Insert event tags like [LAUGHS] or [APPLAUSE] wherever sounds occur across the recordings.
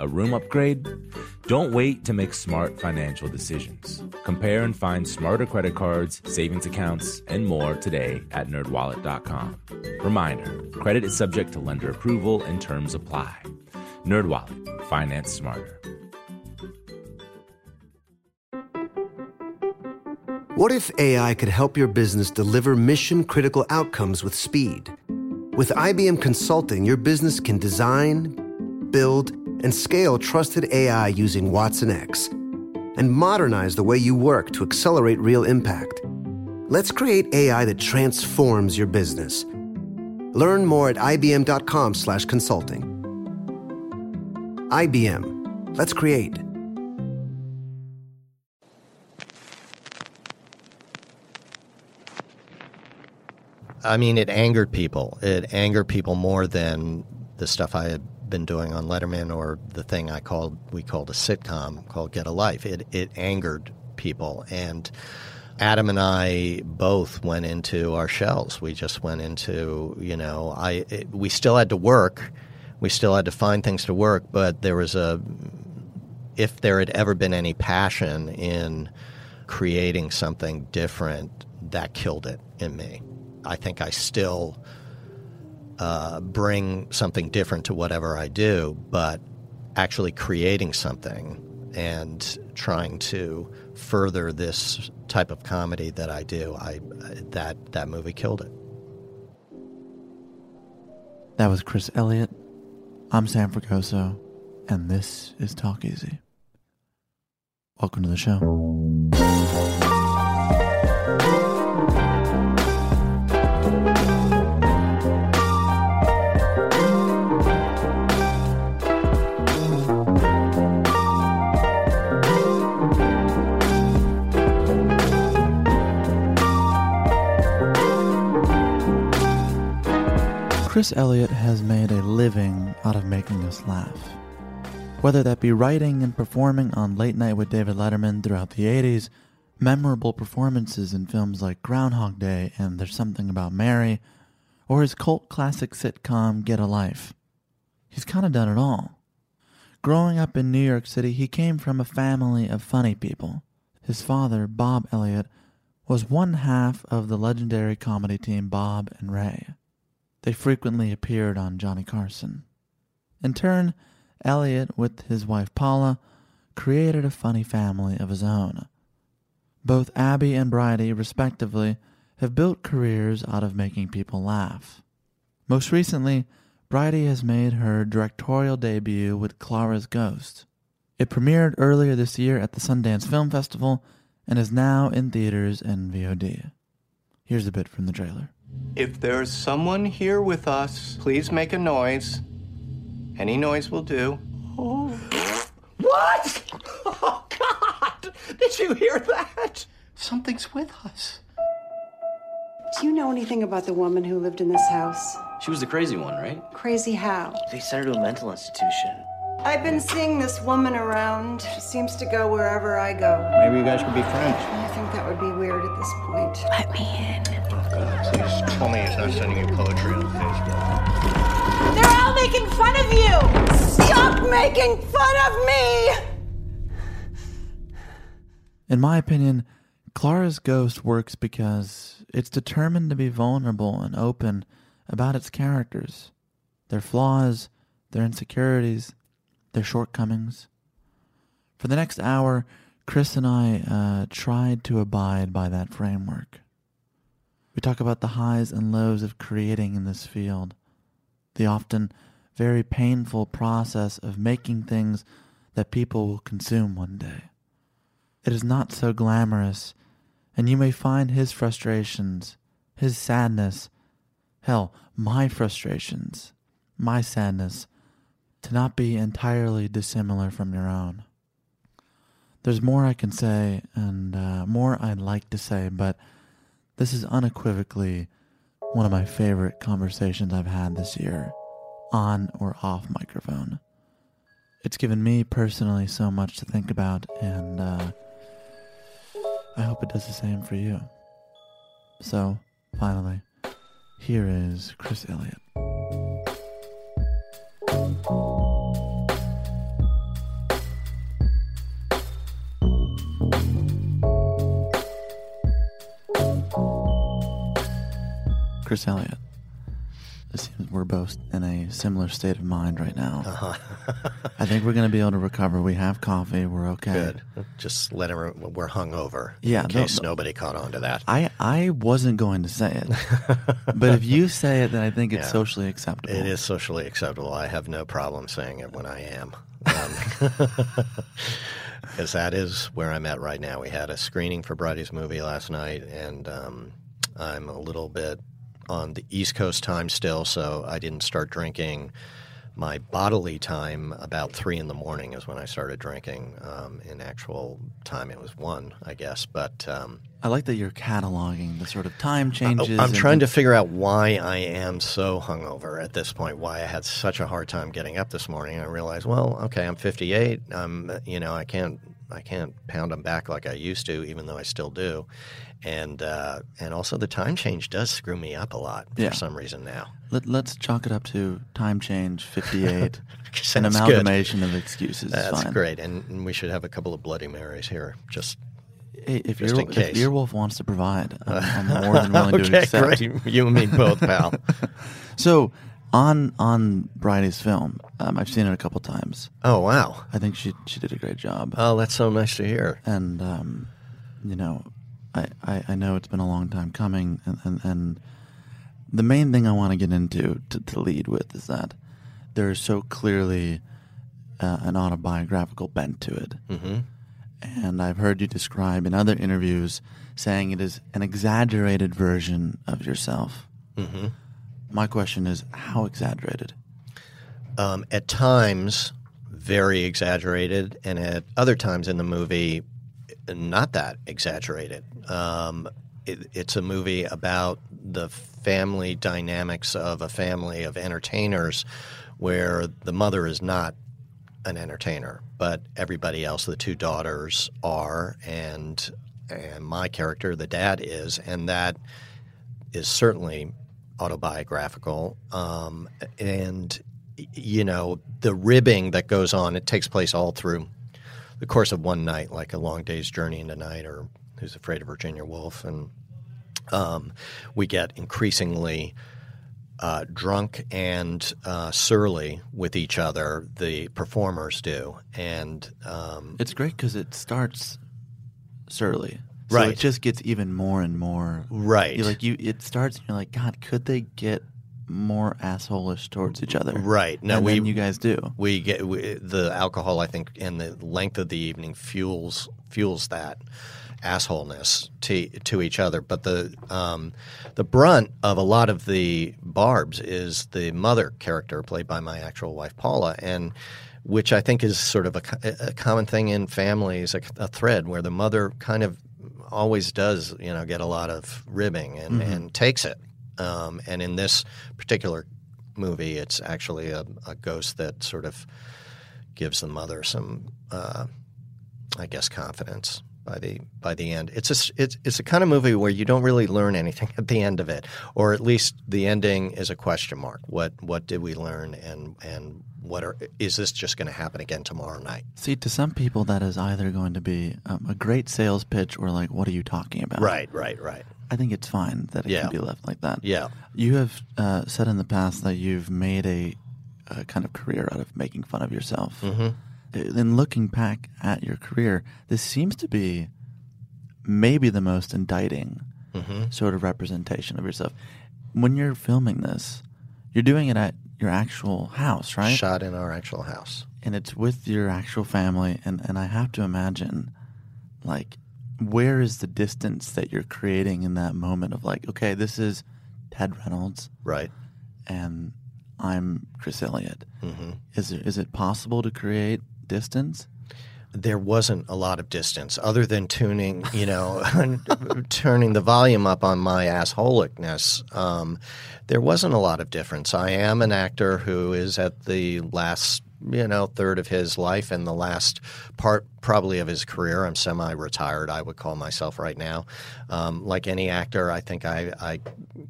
A room upgrade? Don't wait to make smart financial decisions. Compare and find smarter credit cards, savings accounts, and more today at nerdwallet.com. Reminder, credit is subject to lender approval and terms apply. NerdWallet, finance smarter. What if AI could help your business deliver mission critical outcomes with speed? With IBM Consulting, your business can design, build, and scale trusted AI using watsonx and modernize the way you work to accelerate real impact. Let's create AI that transforms your business. Learn more at ibm.com/consulting. IBM. Let's create. I mean, it angered people. It angered people more than the stuff I had been doing on Letterman or the thing I called we called a sitcom called Get a Life. It it angered people and Adam and I both went into our shells. We just went into, you know, I it, we still had to work. We still had to find things to work, but there was a if there had ever been any passion in creating something different, that killed it in me. I think I still uh, bring something different to whatever I do, but actually creating something and trying to further this type of comedy that I do, I that that movie killed it. That was Chris Elliott. I'm Sam Fragoso, and this is Talk Easy. Welcome to the show. Chris Elliott has made a living out of making us laugh. Whether that be writing and performing on Late Night with David Letterman throughout the 80s, memorable performances in films like Groundhog Day and There's Something About Mary, or his cult classic sitcom Get a Life. He's kind of done it all. Growing up in New York City, he came from a family of funny people. His father, Bob Elliott, was one half of the legendary comedy team Bob and Ray. They frequently appeared on Johnny Carson. In turn, Elliott, with his wife Paula, created a funny family of his own. Both Abby and Bridey, respectively, have built careers out of making people laugh. Most recently, Bridey has made her directorial debut with Clara's Ghost. It premiered earlier this year at the Sundance Film Festival and is now in theaters and VOD. Here's a bit from the trailer. If there's someone here with us, please make a noise. Any noise will do. Oh. [GASPS] What? Oh, God! Did you hear that? Something's with us. Do you know anything about the woman who lived in this house? She was the crazy one, right? Crazy how? They sent her to a mental institution. I've been seeing this woman around. She seems to go wherever I go. Maybe you guys could be friends. I think that would be weird at this point. Let me in. God, please tell me he's not sending you poetry on Facebook. They're all making fun of you! Stop making fun of me! In my opinion, Clara's Ghost works because it's determined to be vulnerable and open about its characters, their flaws, their insecurities, their shortcomings. For the next hour, Chris and I uh, tried to abide by that framework. We talk about the highs and lows of creating in this field, the often very painful process of making things that people will consume one day. It is not so glamorous, and you may find his frustrations, his sadness, hell, my frustrations, my sadness, to not be entirely dissimilar from your own. There's more I can say, and uh, more I'd like to say, but this is unequivocally one of my favorite conversations I've had this year, on or off microphone. It's given me personally so much to think about, and uh, I hope it does the same for you. So, finally, here is Chris Elliott. Chris Elliott. It seems we're both in a similar state of mind right now. Uh-huh. [LAUGHS] I think we're going to be able to recover. We have coffee. We're okay. Good. Just let him. We're hungover. Yeah, In no- case no- nobody caught on to that. I, I wasn't going to say it, [LAUGHS] but if you say it, then I think it's Yeah. socially acceptable. It is socially acceptable. I have no problem saying it when I am. [LAUGHS] Because that is where I'm at right now. We had a screening for Bridey's movie last night, and um, I'm a little bit on the East Coast time still, so I didn't start drinking. My bodily time about three in the morning is when I started drinking. Um, in actual time, it was one, I guess. But um, I like that you're cataloging the sort of time changes. I'm and- trying to figure out why I am so hungover at this point. Why I had such a hard time getting up this morning. I realized, well, okay, I'm 58. I'm, you know, I can't, I can't pound them back like I used to, even though I still do. And uh, and also the time change does screw me up a lot for Yeah. some reason now. Let, let's chalk it up to time change 58, [LAUGHS] an Sounds good. amalgamation of excuses. That's fine. great, and, and we should have a couple of Bloody Marys here. Just Hey, if, Just Ear, if. Earwolf wants to provide, I'm, [LAUGHS] I'm more than willing to accept. great. You and me both, pal. [LAUGHS] So, on on Bridey's film, um, I've seen it a couple times. oh wow. I think she she did a great job. Oh, that's so nice to hear. and um, you know, I, I, I know it's been a long time coming, and, and, and the main thing I want to get into to, to lead with is that there is so clearly uh, an autobiographical bent to it, hmm and I've heard you describe in other interviews saying it is an exaggerated version of yourself. hmm My question is, how exaggerated? um, at times very exaggerated, and at other times in the movie, not that exaggerated. Um, it, it's a movie about the family dynamics of a family of entertainers where the mother is not an entertainer, but everybody else, the two daughters, are, and and my character, the dad, is, and that is certainly autobiographical. Um, and you know the ribbing that goes on, it takes place all through the course of one night, like a long day's journey into night, or Who's Afraid of Virginia Woolf, and um, we get increasingly uh, drunk and uh, surly with each other. The performers do, and um, It's great because it starts surly. So Right. it just gets even more and more right, You like you. It starts, and you're like, God, could they get more assholish towards each other? right. No, and we you guys do. we get we, the alcohol. I think, and the length of the evening fuels fuels that assholeness to to each other. But the um, the brunt of a lot of the barbs is the mother character played by my actual wife Paula, and which I think is sort of a, a common thing in families, a, a thread where the mother kind of always does, you know, get a lot of ribbing and, and takes it. Um, and in this particular movie, it's actually a, a ghost that sort of gives the mother some, uh, I guess, confidence by the by the end. It's a it's it's a kind of movie where you don't really learn anything [LAUGHS] at the end of it, or at least the ending is a question mark. What what did we learn, and and what are is this just going to happen again tomorrow night? See, to some people, that is either going to be um, a great sales pitch or like, what are you talking about? Right, right, right. I think it's fine that it Yeah. can be left like that. Yeah. You have uh, said in the past that you've made a, a kind of career out of making fun of yourself. hmm in looking back at your career, this seems to be maybe the most indicting Mm-hmm. sort of representation of yourself. When you're filming this, you're doing it at your actual house, right? Shot in our actual house. and it's with your actual family and, and I have to imagine like where is the distance that you're creating in that moment of like, okay, this is Ted Reynolds Right. and I'm Chris Elliott. hmm Is it, is it possible to create distance? there wasn't a lot of distance other than tuning, you know, [LAUGHS] turning the volume up on my assholicness. Um, there wasn't a lot of difference. I am an actor who is at the last, you know, third of his life and the last part probably of his career. I'm semi-retired, I would call myself right now. Um, like any actor, I think I, I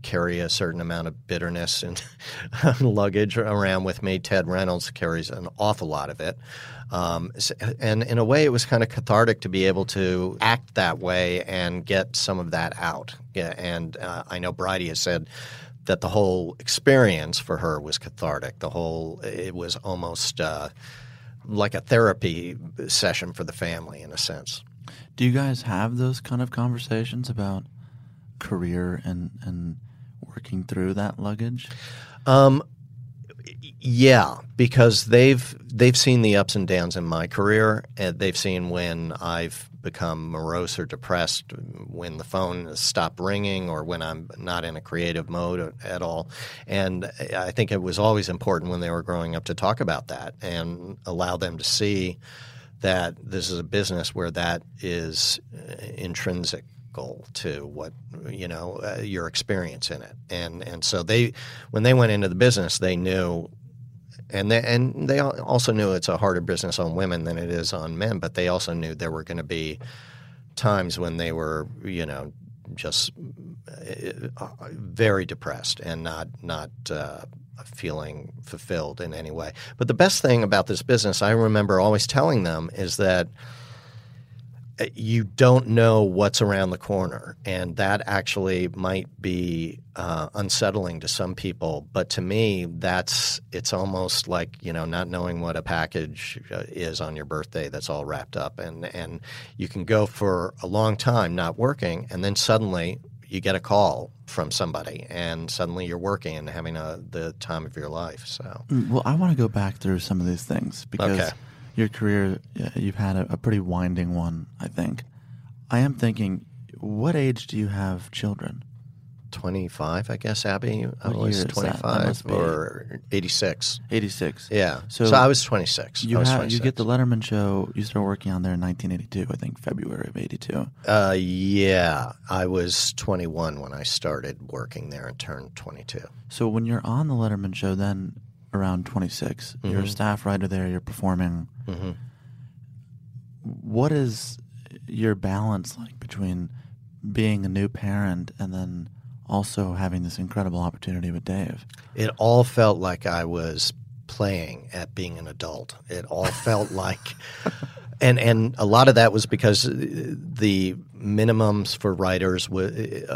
carry a certain amount of bitterness and [LAUGHS] luggage around with me. Ted Reynolds carries an awful lot of it. Um, and in a way, it was kind of cathartic to be able to act that way and get some of that out. Yeah, and uh, I know Bridey has said that the whole experience for her was cathartic. The whole it was almost uh, like a therapy session for the family in a sense. Do you guys have those kind of conversations about career and, and working through that luggage? Um, yeah, because they've they've seen the ups and downs in my career, and they've seen when I've become morose or depressed, when the phone stopped ringing, or when I'm not in a creative mode at all. And I think it was always important when they were growing up to talk about that and allow them to see that this is a business where that is uh, intrinsic to what you know uh, your experience in it and and so they when they went into the business they knew and they and they also knew it's a harder business on women than it is on men but they also knew there were going to be times when they were you know just uh, very depressed and not not uh, feeling fulfilled in any way. But the best thing about this business i remember always telling them is that you don't know what's around the corner, and that actually might be uh, unsettling to some people. But to me, that's it's almost like you know not knowing what a package uh, is on your birthday that's all wrapped up, and and you can go for a long time not working, and then suddenly you get a call from somebody, and suddenly you're working and having a, the time of your life. So Mm, Well, I want to go back through some of these things because Okay. Your career, you've had a, a pretty winding one, I think. I am thinking, what age do you have children? 25, I guess, Abby. I What was year is that? That 25 or 86. 86. Yeah. So, So, I was 26. You, was ha- 26. you get the Letterman show, you start working on there in 1982, I think February of 82. Uh, yeah. I was 21 when I started working there and turned 22. So when you're on the Letterman show, then around 26, you're a Mhm. staff writer there, you're performing. Mhm. What is your balance like between being a new parent and then also having this incredible opportunity with Dave? It all felt like I was playing at being an adult. It all felt [LAUGHS] like, and and a lot of that was because uh, the minimums for writers was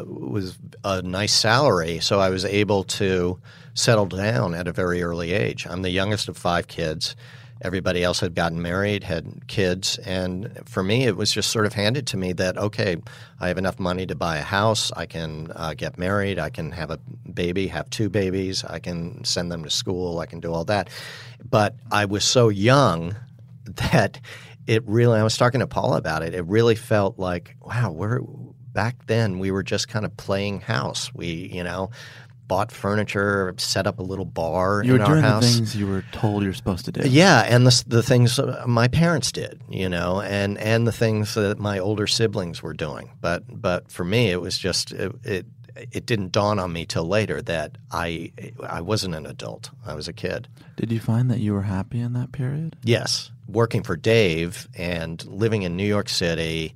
was a nice salary, so I was able to settle down at a very early age. I'm the youngest of five kids. Everybody else had gotten married, had kids, and for me, it was just sort of handed to me that okay, I have enough money to buy a house, I can uh, get married, I can have a baby, have two babies, I can send them to school, I can do all that. But I was so young [LAUGHS] that it really. I was talking to Paula about it. It really felt like wow, we're back then. We were just kind of playing house. We, you know. Bought furniture, set up a little bar You were in our doing the house. things you were told you're supposed to do. Yeah, and the the things uh, my parents did, you know, and and the things that my older siblings were doing. But but for me, it was just it. it it didn't dawn on me till later that I I wasn't an adult. I was a kid. Did you find that you were happy in that period? Yes, working for Dave and living in New York City,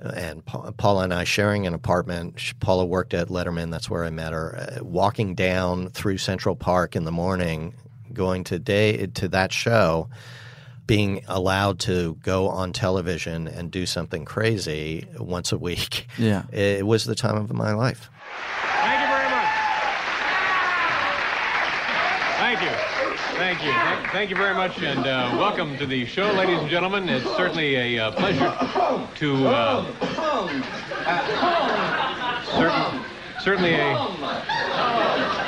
and Pa- Paula and I sharing an apartment. Paula worked at Letterman. That's where I met her. Uh, walking down through Central Park in the morning, going to day to that show, being allowed to go on television and do something crazy once a week. Yeah. [LAUGHS] It was the time of my life. Thank you very much. Thank you. Thank you. Thank, you very much, and uh, welcome to the show, ladies and gentlemen. It's certainly a uh, pleasure to. Uh, certain, certainly a.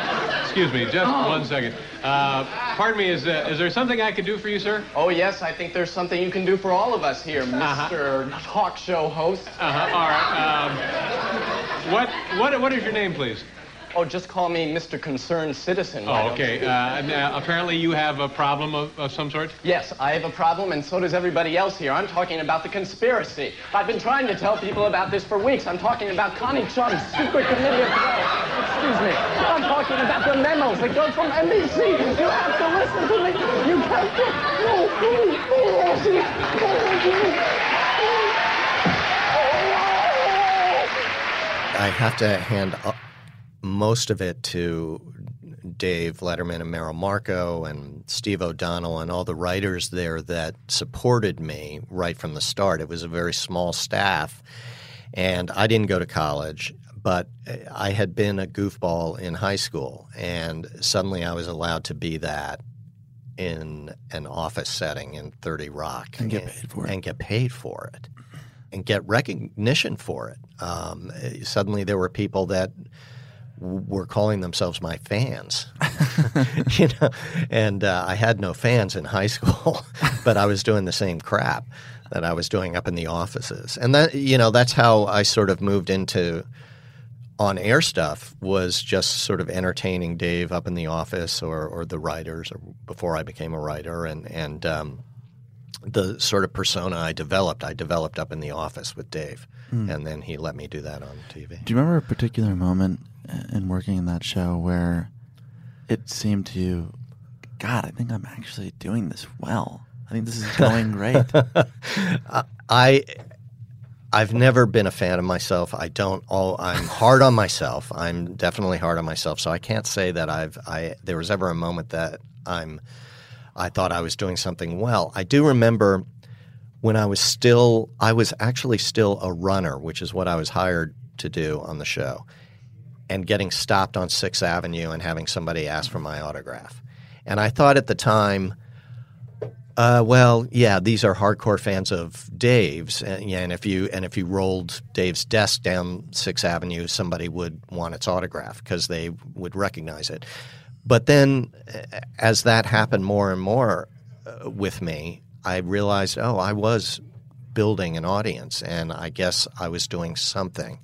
Excuse me, just one second. Uh, pardon me, is, uh, is there something I could do for you, sir? Oh, yes, I think there's something you can do for all of us here, mister talk show host. Uh-huh. All right. Um, what, what, what is your name, please? Oh, just call me Mr. Concerned Citizen. Oh, okay. Uh, and, uh, apparently you have a problem of, of some sort? Yes, I have a problem, and so does everybody else here. I'm talking about the conspiracy. I've been trying to tell people about this for weeks. I'm talking about Connie Chung's secret committee of twelve. Excuse me. I'm talking about the memos that go from NBC. You have to listen to me. You have to. No, please, please, I have to hand up most of it to Dave Letterman and Merrill Markoe and Steve O'Donnell and all the writers there that supported me right from the start. It was a very small staff, and I didn't go to college, but I had been a goofball in high school, and suddenly I was allowed to be that in an office setting in 30 Rock And get paid for it. and get paid for it and get recognition for it. Um, suddenly, there were people that were calling themselves my fans, [LAUGHS] you know, and uh, I had no fans in high school, [LAUGHS] but I was doing the same crap that I was doing up in the offices, and that you know that's how I sort of moved into on air stuff was just sort of entertaining Dave up in the office or, or the writers or before I became a writer and and um, the sort of persona I developed I developed up in the office with Dave Hmm. and then he let me do that on TV. Do you remember a particular moment in working in that show where it seemed to you, God, I think I'm actually doing this well. I think this is going great. [LAUGHS] I I've never been a fan of myself. I don't. All I'm hard on myself. I'm definitely hard on myself. So I can't say that I've. I there was ever a moment that I'm. I thought I was doing something well. I do remember when I was still. I was actually still a runner, which is what I was hired to do on the show, and getting stopped on Sixth Avenue and having somebody ask for my autograph. And I thought at the time. Uh, well, yeah, these are hardcore fans of Dave's, and, yeah, and if you and if you rolled Dave's desk down Sixth Avenue, somebody would want its autograph because they would recognize it. But then, uh, as that happened more and more uh, with me, I realized, oh, I was building an audience, and I guess I was doing something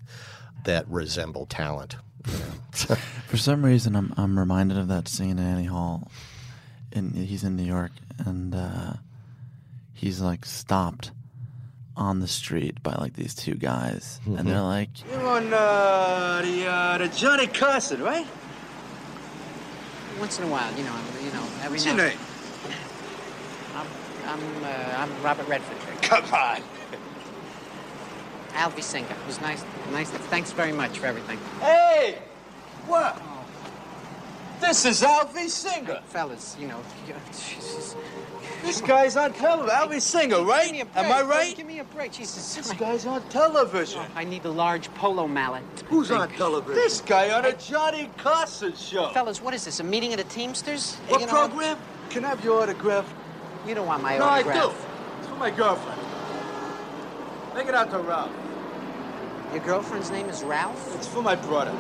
that resembled talent. You know? For some reason, I'm I'm reminded of that scene in Annie Hall. In he's in New York, and uh, he's like stopped on the street by like these two guys, and they're like, You're on uh, the uh, the Johnny Carson, right? Once in a while, you know, I'm- you know, every What's now. your name? [LAUGHS] I'm, I'm, uh, I'm Robert Redford. Come on. Alvy Singer. It was nice, nice. Thanks very much for everything. Hey, what? This is Alvy Singer. Fellas, you know, [LAUGHS] Jesus. This guy's on television. Alvy Singer, right? Give me a break, Am I right? Give me a break, Jesus. This guy's on television. Oh, I need a large polo mallet. Who's on television? This guy on a Johnny Carson show. Fellas, what is this? A meeting of the Teamsters? What You know, program? Can I have your autograph? You don't want my no, autograph. No, I do. It's for my girlfriend. Make it out to Ralph. Your girlfriend's name is Ralph? It's for my brother.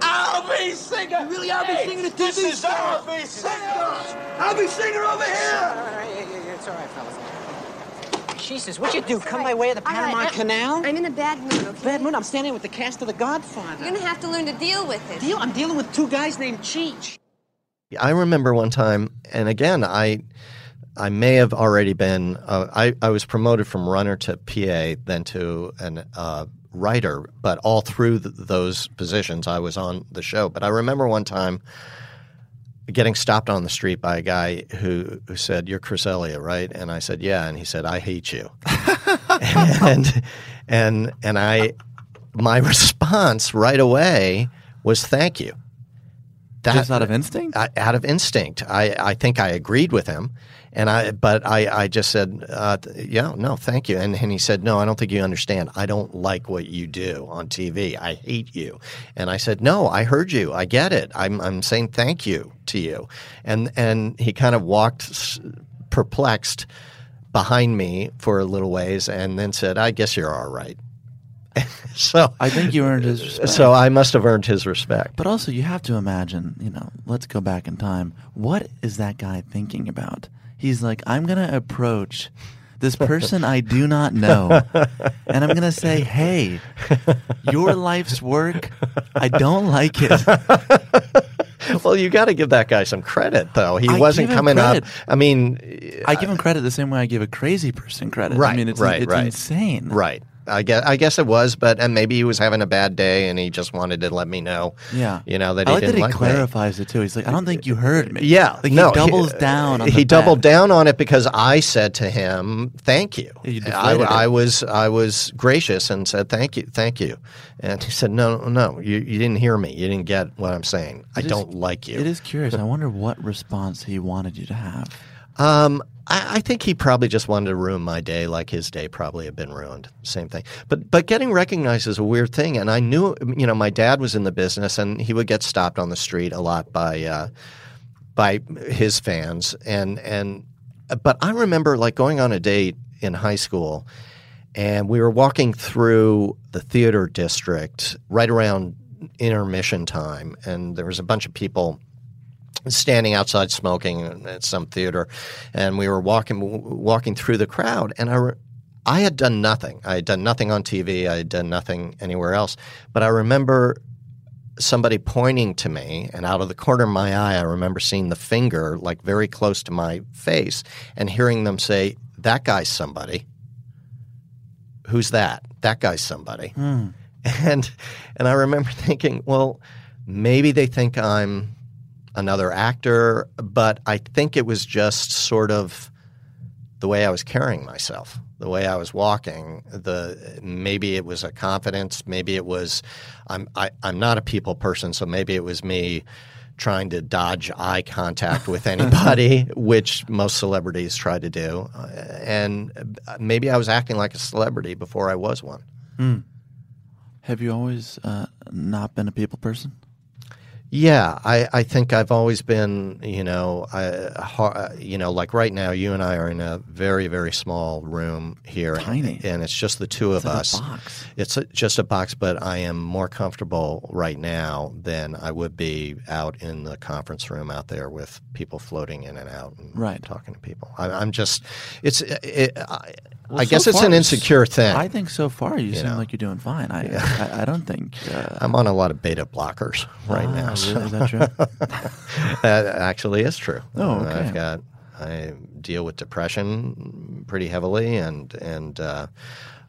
Alvy Singer! You really Alvy Hey, Singer the TV this is star? Alvy Singer! Alvy Singer over here! All right, yeah, yeah, yeah, it's all right, fellas. Jesus, what'd you do? Come by way of the All right, Panama I'm- Canal? I'm in a bad mood, okay? Bad mood? I'm standing with the cast of The Godfather. You're gonna have to learn to deal with it. Deal? I'm dealing with two guys named Cheech. I remember one time, and again, I I may have already been. Uh, I I was promoted from runner to PA, then to an uh, writer. But all through th- those positions, I was on the show. But I remember one time getting stopped on the street by a guy who who said, "You're Chris Elliott, right?" And I said, "Yeah." And he said, "I hate you." [LAUGHS] and and and I my response right away was, "Thank you." that Just out of instinct? I, out of instinct. I, I think I agreed with him, and I but I, I just said, uh, yeah, no, thank you. And, and he said, no, I don't think you understand. I don't like what you do on TV. I hate you. And I said, no, I heard you. I get it. I'm I'm saying thank you to you. And and he kind of walked perplexed behind me for a little ways, and then said, I guess you're all right. [LAUGHS] so I think you earned his respect. So I must have earned his respect. But also, you have to imagine, you know, let's go back in time. What is that guy thinking about? He's like, I'm going to approach this person I do not [LAUGHS] know, and I'm going to say, hey, your life's work, I don't like it. [LAUGHS] well, you got to give that guy some credit, though. He I wasn't coming credit. up. I mean, I give uh, him credit the same way I give a crazy person credit. right, I mean, it's, right, it's right. insane. Right. I guess I guess it was, but and maybe he was having a bad day, and he just wanted to let me know. Yeah. you know that I he like didn't that he like me. clarifies it too. He's like, I don't think you heard me. Yeah, like no, he doubles down. On he doubled down on it because I said to him, "Thank you." you I. I was I was gracious and said, "Thank you, thank you," and he said, "No, no, you, you didn't hear me. You didn't get what I'm saying. I It is- don't like you." It is curious. I wonder what response he wanted you to have. Um, I, I think he probably just wanted to ruin my day, like his day probably had been ruined. Same thing. But but getting recognized is a weird thing, and I knew you know my dad was in the business, and he would get stopped on the street a lot by uh, by his fans, and and but I remember like going on a date in high school, and we were walking through the theater district right around intermission time, and there was a bunch of people standing outside smoking at some theater, and we were walking walking through the crowd, and I. Re- I had done nothing. I had done nothing on TV. I had done nothing anywhere else. But I remember somebody pointing to me, and out of the corner of my eye, I remember seeing the finger like very close to my face, and hearing them say, "That guy's somebody." Who's that? That guy's somebody. Hmm. [LAUGHS] And and I remember thinking, well, maybe they think I'm another actor, but I think it was just sort of the way I was carrying myself, the way I was walking. The maybe it was a confidence, maybe it was I'm I, I'm not a people person, so maybe it was me trying to dodge eye contact with [LAUGHS] anybody, which most celebrities try to do, Uh, and maybe I was acting like a celebrity before I was one. Hmm. Have you always uh, not been a people person? Yeah, I, I think I've always been, you know, I, uh, you know, like right now, you and I are in a very, very small room here, Tiny. and, it's just the two of It's like a us. box. It's a, just a box, but I am more comfortable right now than I would be out in the conference room out there with people floating in and out and Right. talking to people. I, I'm just, it's, it, I, Well, I so guess it's an insecure thing. I think so far you, You seem know. like you're doing fine. I I, I don't think. Uh, [LAUGHS] I'm on a lot of beta blockers right Ah, now. really? so- Is that true? [LAUGHS] that actually is true. Oh, Uh, okay. I've got I deal with depression pretty heavily and and uh,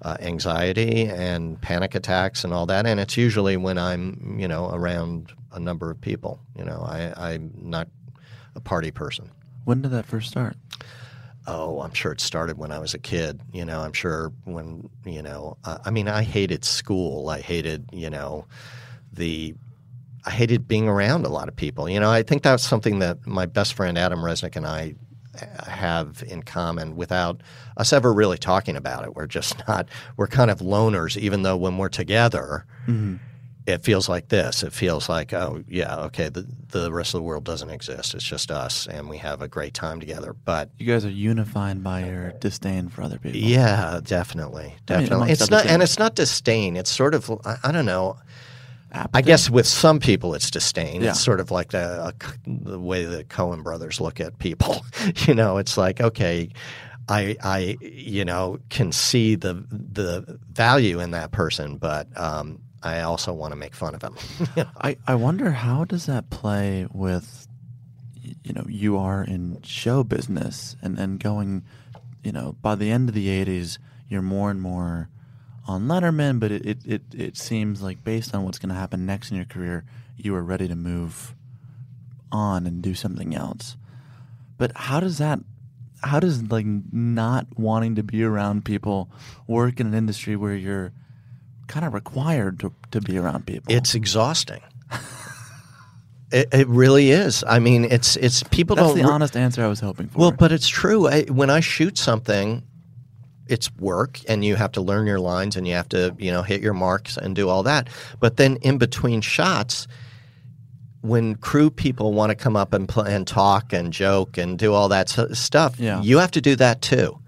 uh, anxiety and panic attacks and all that, and it's usually when I'm you know around a number of people. You know, I, I'm not a party person. when did that first start? Oh, I'm sure it started when I was a kid. You know, I'm sure when, you know, uh, I mean, I hated school. I hated, you know, the, I hated being around a lot of people. You know, I think that's something that my best friend Adam Resnick and I uh, have in common without us ever really talking about it. We're just [LAUGHS] not, we're kind of loners, even though when we're together, Mhm. It feels like this. It feels like, oh, yeah, okay, the, the rest of the world doesn't exist. It's just us, and we have a great time together. But You guys are unified by your disdain for other people. yeah, definitely, I mean, definitely. it's not, and it's not disdain. It's sort of, I, I don't know. I guess with some people it's disdain. Yeah. It's sort of like the, the way the Coen brothers look at people. [LAUGHS] you know, it's like okay, I I you know can see the the value in that person, but um, I also want to make fun of him. [LAUGHS] I, I wonder how does that play with you know you are in show business and and going you know by the end of the 80s you're more and more on Letterman but it it, it, it seems like based on what's going to happen next in your career you are ready to move on and do something else but how does that how does like not wanting to be around people work in an industry where you're kind of required to, to be around people It's exhausting. [LAUGHS] It, it really is. I mean, it's it's people That's don't. That's the honest answer I was hoping for. Well, but it's true. I, when I shoot something, it's work, and you have to learn your lines, and you have to you know hit your marks and do all that. But then in between shots, when crew people want to come up and play and talk and joke and do all that s- stuff, Yeah. you have to do that too.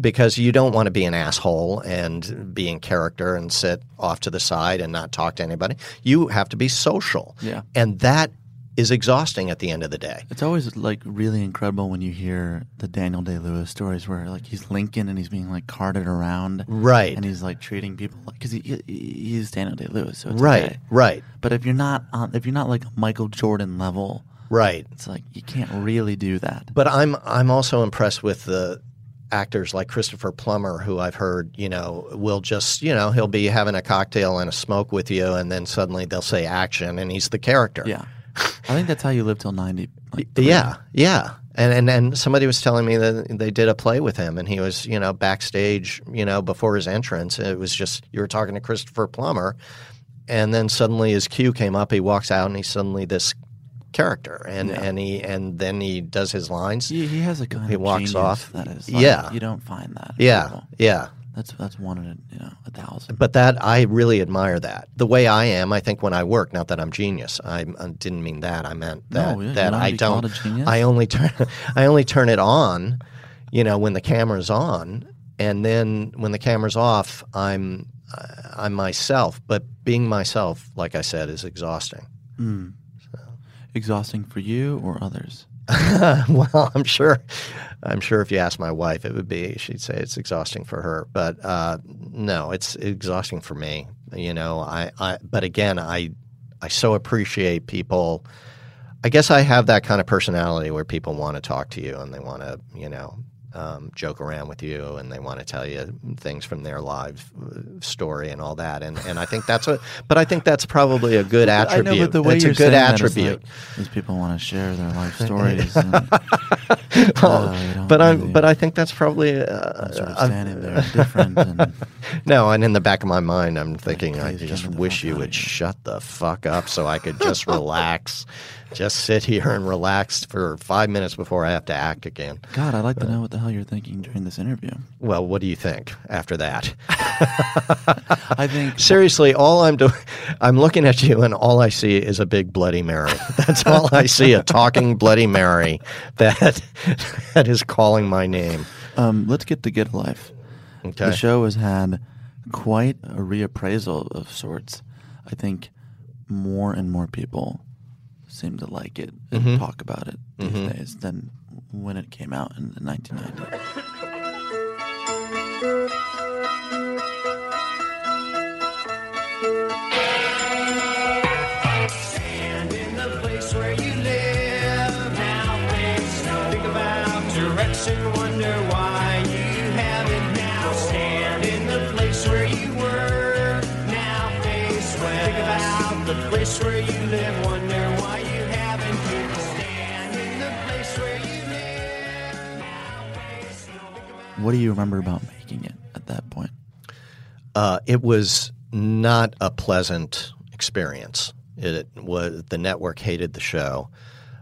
Because you don't want to be an asshole and be in character and sit off to the side and not talk to anybody. You have to be social. Yeah. And that is exhausting at the end of the day. It's always like really incredible when you hear the Daniel Day Lewis stories where like he's Lincoln and he's being like carted around, Right. And he's like treating people like because he, he he's Daniel Day Lewis, so Right, okay. right. But if you're not on, if you're not like Michael Jordan level, Right. it's like you can't really do that. But I'm I'm also impressed with the actors like Christopher Plummer, who I've heard, you know, will just, you know, he'll be having a cocktail and a smoke with you, and then suddenly they'll say action, and he's the character. Yeah, I think that's how you live till ninety. Like, Yeah, yeah. And, and and somebody was telling me that they did a play with him, and he was, you know, backstage, you know, before his entrance. It was just you were talking to Christopher Plummer, and then suddenly his cue came up. He walks out, and he's suddenly this character, and Yeah. and he and then he does his lines. He, he has a kind he of walks off. That is, like, yeah, you don't find that. Yeah, people. yeah. That's that's one in a, you know a thousand. But that I really admire that. The way I am, I think when I work, not that I'm genius. I, I didn't mean that. I meant No, that yeah, that I don't. I only turn [LAUGHS] I only turn it on, you know, when the camera's on, and then when the camera's off, I'm I'm myself. But being myself, like I said, is exhausting. Mm. Exhausting for you or others? [LAUGHS] well, I'm sure. I'm sure if you ask my wife, it would be. She'd say it's exhausting for her, but uh, no, it's exhausting for me. You know, I, I. But again, I, I so appreciate people. I guess I have that kind of personality where people want to talk to you and they want to, you know, um, joke around with you and they want to tell you things from their live uh, story and all that. And and I think that's a. But I think that's probably a good attribute. I know, but the way it's you're a good saying that is attribute. like, these people want to share their life stories. and, [LAUGHS] [LAUGHS] but I'm really- but I think that's probably uh, sort of standing there different and- [LAUGHS] no, and in the back of my mind, I'm thinking I just wish you would shut the fuck up so I could just relax, just sit here and relax for five minutes before I have to act again. God, I'd like to know what the hell you're thinking during this interview. Well, what do you think after that? [LAUGHS] I think [LAUGHS] seriously, all I'm doing, I'm looking at you, and all I see is a big Bloody Mary. [LAUGHS] That's all I see—a talking Bloody Mary that that is calling my name. Um, let's get to Get a Life. Okay. The show has had quite a reappraisal of sorts. I think more and more people seem to like it and Mhm. talk about it these Mhm. days than when it came out in 1990. In the place where you live. What do you remember about making it at that point? Uh, it was not a pleasant experience. It was the network hated the show.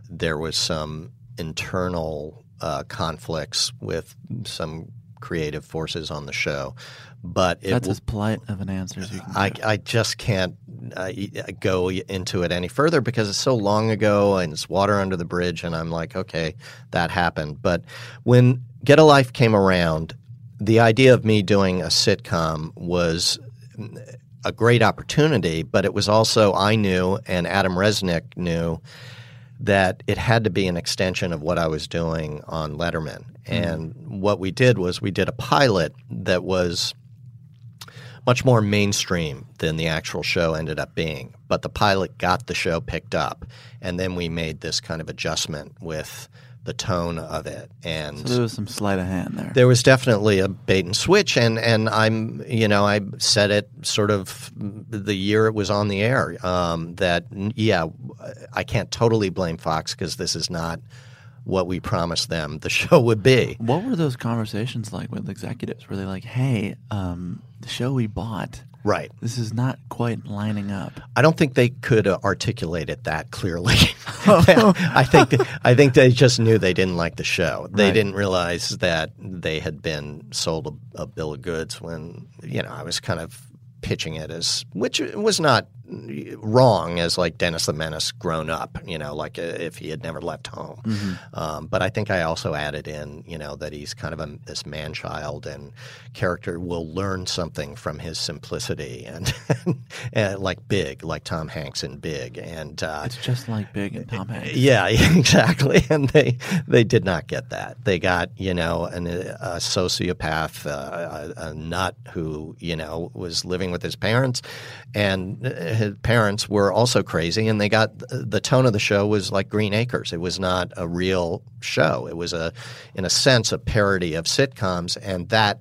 There was some internal uh, conflicts with some creative forces on the show, but it That's w- as polite of an answer as you can. I, I just can't uh, go into it any further because it's so long ago and it's water under the bridge. And I'm like, okay, that happened. But when Get a Life came around, the idea of me doing a sitcom was a great opportunity, but it was also, I knew, and Adam Resnick knew, that it had to be an extension of what I was doing on Letterman. Hmm. And what we did was we did a pilot that was much more mainstream than the actual show ended up being. But the pilot got the show picked up, and then we made this kind of adjustment with the tone of it. And So there was some sleight of hand there. there was definitely a bait and switch, and and I'm you know I said it sort of the year it was on the air um, that yeah I can't totally blame Fox because this is not what we promised them the [LAUGHS] show would be. What were those conversations like with executives? Were they like, "Hey, um, the show we bought, Right. this is not quite lining up"? I don't think they could uh, articulate it that clearly. [LAUGHS] [LAUGHS] I think I think they just knew they didn't like the show. They Right. didn't realize that they had been sold a, a bill of goods when you know I was kind of pitching it as which was not wrong as like Dennis the Menace grown up, you know, like uh, if he had never left home. Mm-hmm. Um, but I think I also added in, you know, that he's kind of a, this man child and character will learn something from his simplicity and, [LAUGHS] and like Big, like Tom Hanks in Big. And uh, It's just like Big and Tom Hanks. [LAUGHS] yeah, [LAUGHS] exactly. And they they did not get that. They got you know an, a sociopath, uh, a, a nut who you know was living with his parents, and his parents were also crazy. And they got the tone of the show was like Green Acres. It was not a real show. It was a, in a sense, a parody of sitcoms, and that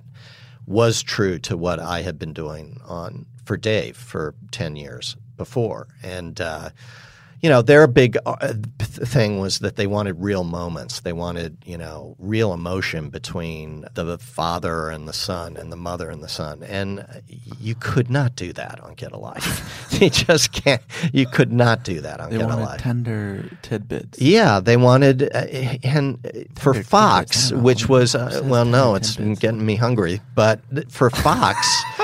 was true to what I had been doing on for Dave for ten years before, and. Uh, you know, their big uh, thing was that they wanted real moments. They wanted, you know, real emotion between the father and the son and the mother and the son. And you could not do that on Get a Life. [LAUGHS] you just can't. You could not do that on They Get a wanted Life. tender tidbits. Yeah, they wanted, uh, and for Fox, tidbits. I don't know. which was, uh, well, no, it's tidbits. getting me hungry, but for Fox, [LAUGHS]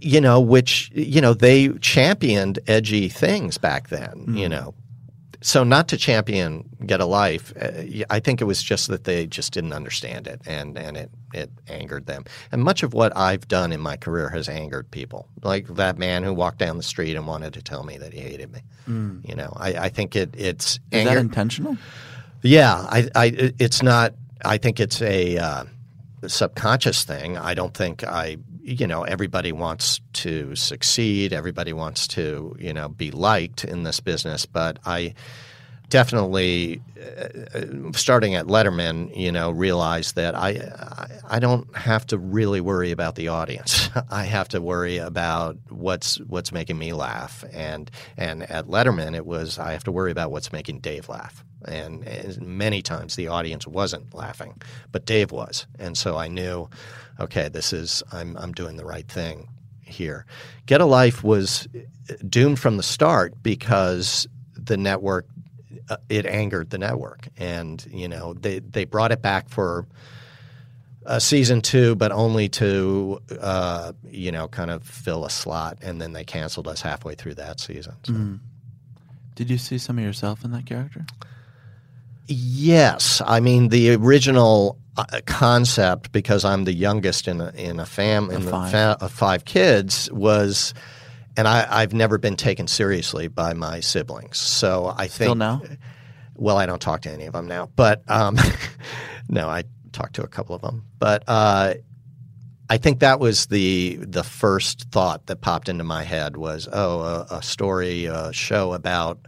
you know, which, you know, they championed edgy things back then, you Mm. know. So not to champion Get a Life, uh, I think it was just that they just didn't understand it, and and it it angered them. And much of what I've done in my career has angered people, like that man who walked down the street and wanted to tell me that he hated me. Mm. You know, I, I think it it's Is that intentional? yeah, I, I, it's not. I think it's a uh, subconscious thing. I don't think I, you know, everybody wants to succeed. Everybody wants to, you know, be liked in this business. But I definitely, uh, starting at Letterman, you know, realized that I, I, don't have to really worry about the audience. [LAUGHS] I have to worry about what's what's making me laugh. And and at Letterman, it was I have to worry about what's making Dave laugh. And, and many times the audience wasn't laughing, but Dave was, and so I knew, okay, this is I'm I'm doing the right thing here. Get a Life was doomed from the start because the network uh, it angered the network, and you know they they brought it back for uh, season two, but only to uh, you know kind of fill a slot, and then they canceled us halfway through that season. So. Mm. Did you see some of yourself in that character? Yes, I mean the original uh, concept because I'm the youngest in a, in a fam in Of the five. five kids was, and I, I've never been taken seriously by my siblings. So I Still think now? Well, I don't talk to any of them now, but um, [LAUGHS] no, I talked to a couple of them, but. Uh, I think that was the the first thought that popped into my head was, oh, a, a story, a show about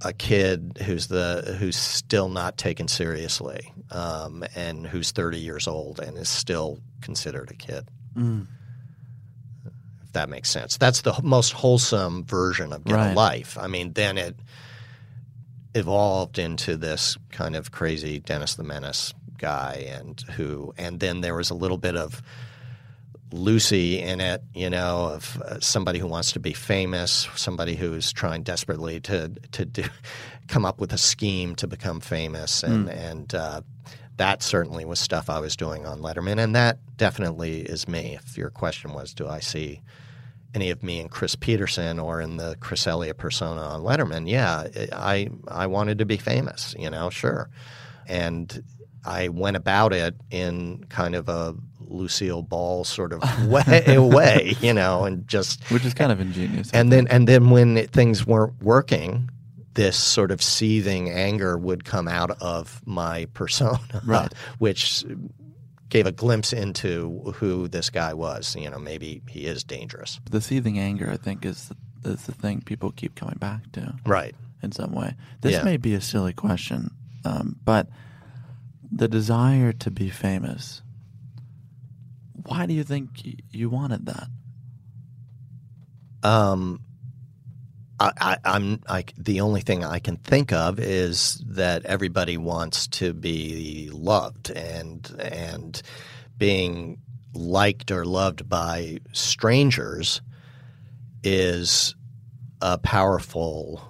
a kid who's the who's still not taken seriously, um, and who's thirty years old and is still considered a kid. Mm. That makes sense, that's the most wholesome version of Get Right. a Life. I mean, then it evolved into this kind of crazy Dennis the Menace guy, and who, and then there was a little bit of Lucy in it, you know, of uh, somebody who wants to be famous, somebody who's trying desperately to to do, [LAUGHS] come up with a scheme to become famous, and Mm. and uh, that certainly was stuff I was doing on Letterman, and that definitely is me. If your question was, do I see any of me and Chris Peterson or in the Chris Elliott persona on Letterman? Yeah, I I wanted to be famous, you know, sure, and I went about it in kind of a Lucille Ball sort of [LAUGHS] way, way you know, and just Which is kind of ingenious. And then and then when it, things weren't working, this sort of seething anger would come out of my persona, Right. [LAUGHS] which gave a glimpse into who this guy was. You know, maybe he is dangerous. The seething anger, I think, is the, is the thing people keep coming back to. Right. In some way. This Yeah. may be a silly question, um, but the desire to be famous, why do you think you wanted that? Um, I, I, the only thing I can think of is that everybody wants to be loved and and being liked or loved by strangers is a powerful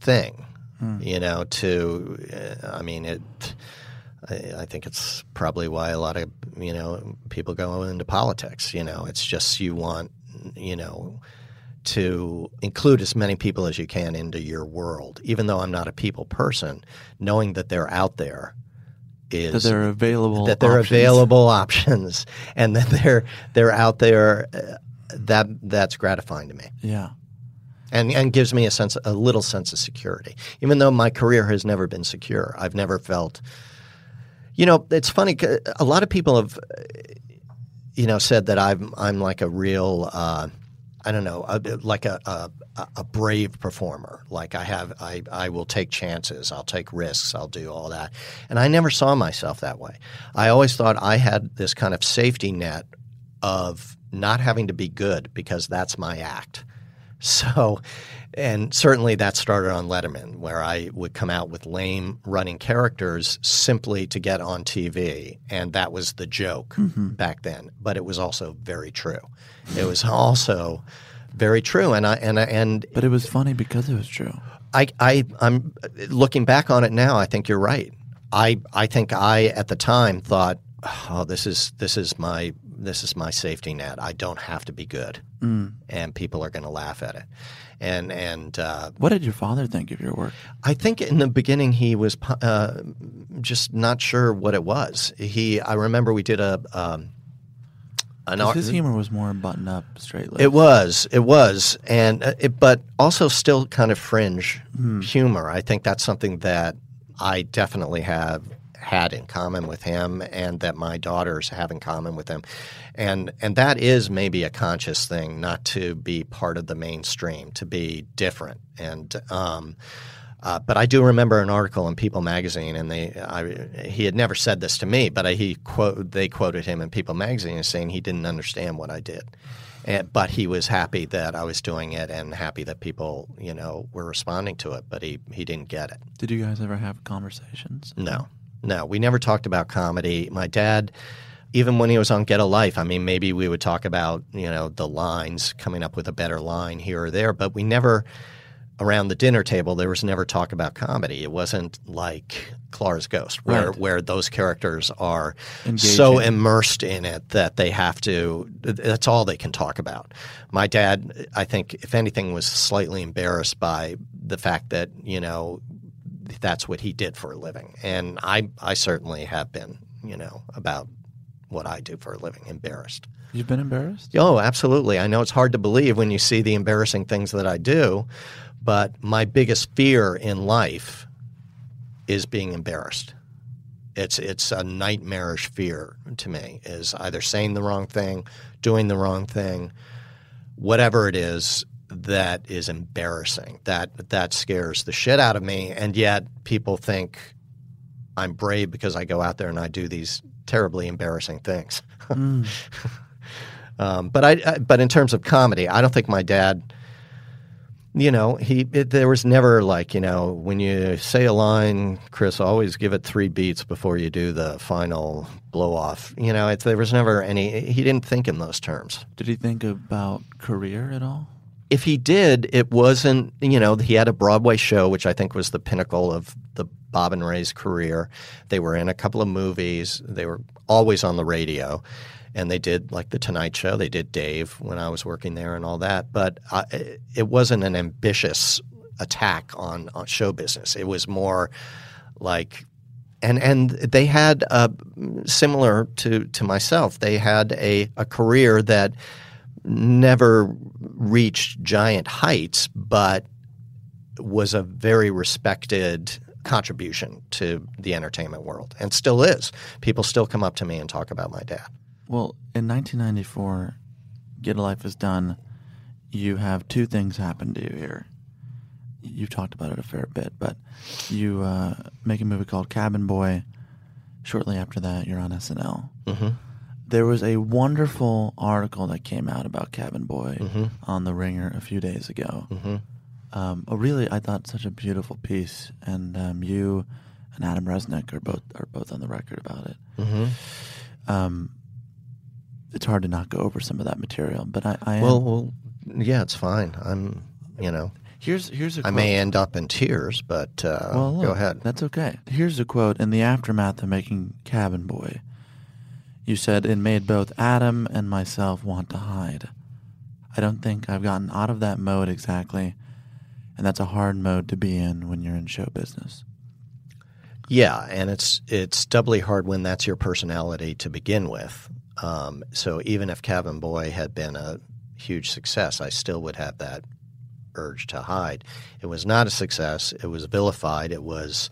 thing. Hmm. You know, to uh, I mean it. I, I think it's probably why a lot of you know people go into politics. You know, it's just you want you know to include as many people as you can into your world. Even though I'm not a people person, knowing that they're out there is That there are available that there are options. available [LAUGHS] options, and that they're they're out there. Uh, that that's gratifying to me Yeah. and and gives me a sense a little sense of security even though my career has never been secure i've never felt you know it's funny a lot of people have you know said that i'm i'm like a real uh, I don't know, a, like a, a a brave performer. Like I have, I I will take chances. I'll take risks. I'll do all that. And I never saw myself that way. I always thought I had this kind of safety net of not having to be good because that's my act. [LAUGHS] So, and certainly that started on Letterman, where I would come out with lame running characters simply to get on TV. And that was the joke Mhm. back then. But it was also very true. It was also very true. And I, and I, and But it was funny because it was true. I, I, I'm looking back on it now. I think you're right. I, I think I at the time thought, oh, this is this is my this is my safety net. I don't have to be good, Mm. and people are going to laugh at it. And and uh, What did your father think of your work? I think in the beginning he was uh, just not sure what it was. He, I remember we did a. Um, his humor was more button up, straight it was, it was, and uh, it, but also still kind of fringe Hmm. humor. I think that's something that I definitely have had in common with him, and that my daughters have in common with him, and and that is maybe a conscious thing, not to be part of the mainstream, to be different, and. Um, uh, but I do remember an article in People magazine, and they I, he had never said this to me, but I, he quote they quoted him in People magazine as saying he didn't understand what I did, and, but he was happy that I was doing it and happy that people you know were responding to it, but he he didn't get it. Did you guys ever have conversations? No, no, we never talked about comedy. My dad. Even when he was on Get a Life, I mean, maybe we would talk about you know the lines, coming up with a better line here or there, but we never around the dinner table, there was never talk about comedy. It wasn't like Clara's Ghost, where Right. where those characters are so immersed in it that they have to. That's all they can talk about. My dad, I think, if anything, was slightly embarrassed by the fact that you know that's what he did for a living, and I I certainly have been you know about what I do for a living, embarrassed. You've been embarrassed? Oh, absolutely. I know it's hard to believe when you see the embarrassing things that I do, but my biggest fear in life is being embarrassed. It's it's a nightmarish fear to me is either saying the wrong thing, doing the wrong thing, whatever it is that is embarrassing. That that scares the shit out of me and yet people think I'm brave because I go out there and I do these terribly embarrassing things. Mm. [LAUGHS] Um, but I, I, but in terms of comedy, I don't think my dad. You know, he it, there was never like you know when you say a line, Chris, always give it three beats before you do the final blow off. You know, there was never any. He didn't think in those terms. Did he think about career at all? If he did, it wasn't. You know, he had a Broadway show, which I think was the pinnacle of the Bob and Ray's career. They were in a couple of movies. They were always on the radio and they did like the Tonight Show. They did Dave when I was working there and all that. But it wasn't an ambitious attack on, on show business. It was more like, and and they had uh, similar to to myself. They had a a career that never reached giant heights, but was a very respected contribution to the entertainment world and still is. People still come up to me and talk about my dad. Well, in 1994, Get a Life is done. You have two things happen to you here. You've talked about it a fair bit, but you uh, make a movie called Cabin Boy. Shortly after that, you're on SNL. Mhm. There was a wonderful article that came out about Cabin Boy Mhm. on The Ringer a few days ago. Mhm. Um, a really, I thought, such a beautiful piece, and um, you and Adam Resnick are both are both on the record about it. Mhm. Um, it's hard to not go over some of that material, but I, I am, Well, well, yeah, it's fine. I'm, you know, here's here's a I may end up in tears, but uh, well, go ahead. That's okay. Here's a quote in the aftermath of making Cabin Boy. You said it made both Adam and myself want to hide. I don't think I've gotten out of that mode exactly, and that's a hard mode to be in when you're in show business. Yeah, and it's it's doubly hard when that's your personality to begin with. Um, so even if Cabin Boy had been a huge success, I still would have that urge to hide. It was not a success. It was vilified. It was,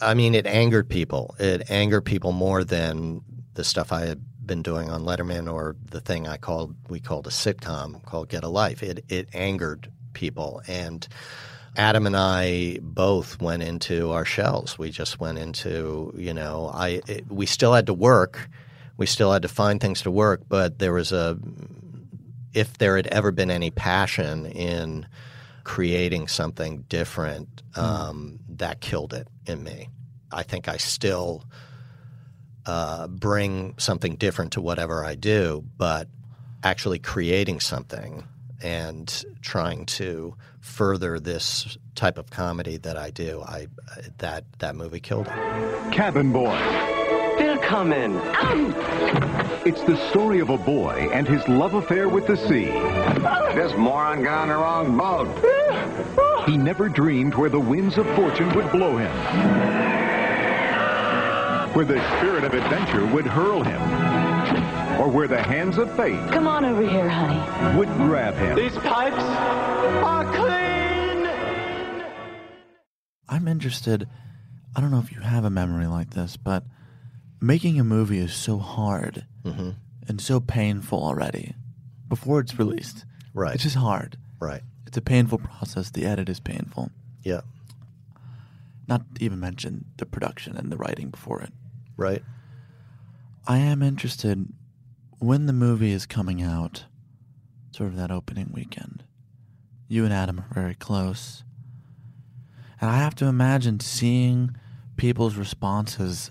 I mean, it angered people. It angered people more than the stuff I had been doing on Letterman or the thing I called we called a sitcom called Get a Life. It it angered people and. Adam and I both went into our shells. We just went into, you know, I it, we still had to work. We still had to find things to work, but there was a if there had ever been any passion in creating something different, um, that killed it in me. I think I still uh, bring something different to whatever I do, but actually creating something and trying to further this type of comedy that I do, I that that movie killed it. Cabin Boy. They're coming. It's the story of a boy and his love affair with the sea. This moron got on the wrong boat. He never dreamed where the winds of fortune would blow him, where the spirit of adventure would hurl him, or where the hands of fate Come on over here, honey. would grab him. These pipes are clean. I'm interested. I don't know if you have a memory like this, but making a movie is so hard Mm-hmm. and so painful already before it's released. Right. It's just hard. Right. It's a painful process. The edit is painful. Yeah. Not even mention the production and the writing before it. Right. I am interested when the movie is coming out, sort of that opening weekend. You and Adam are very close. And I have to imagine seeing people's responses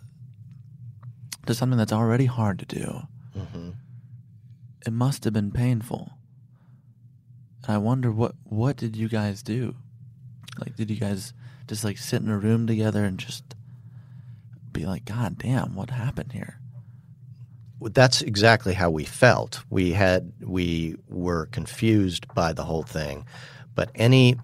to something that's already hard to do. Mm-hmm. It must have been painful. And I wonder what what did you guys do? Like did you guys just like sit in a room together and just be like, God damn, what happened here? that's exactly how we felt. We had we were confused by the whole thing, but any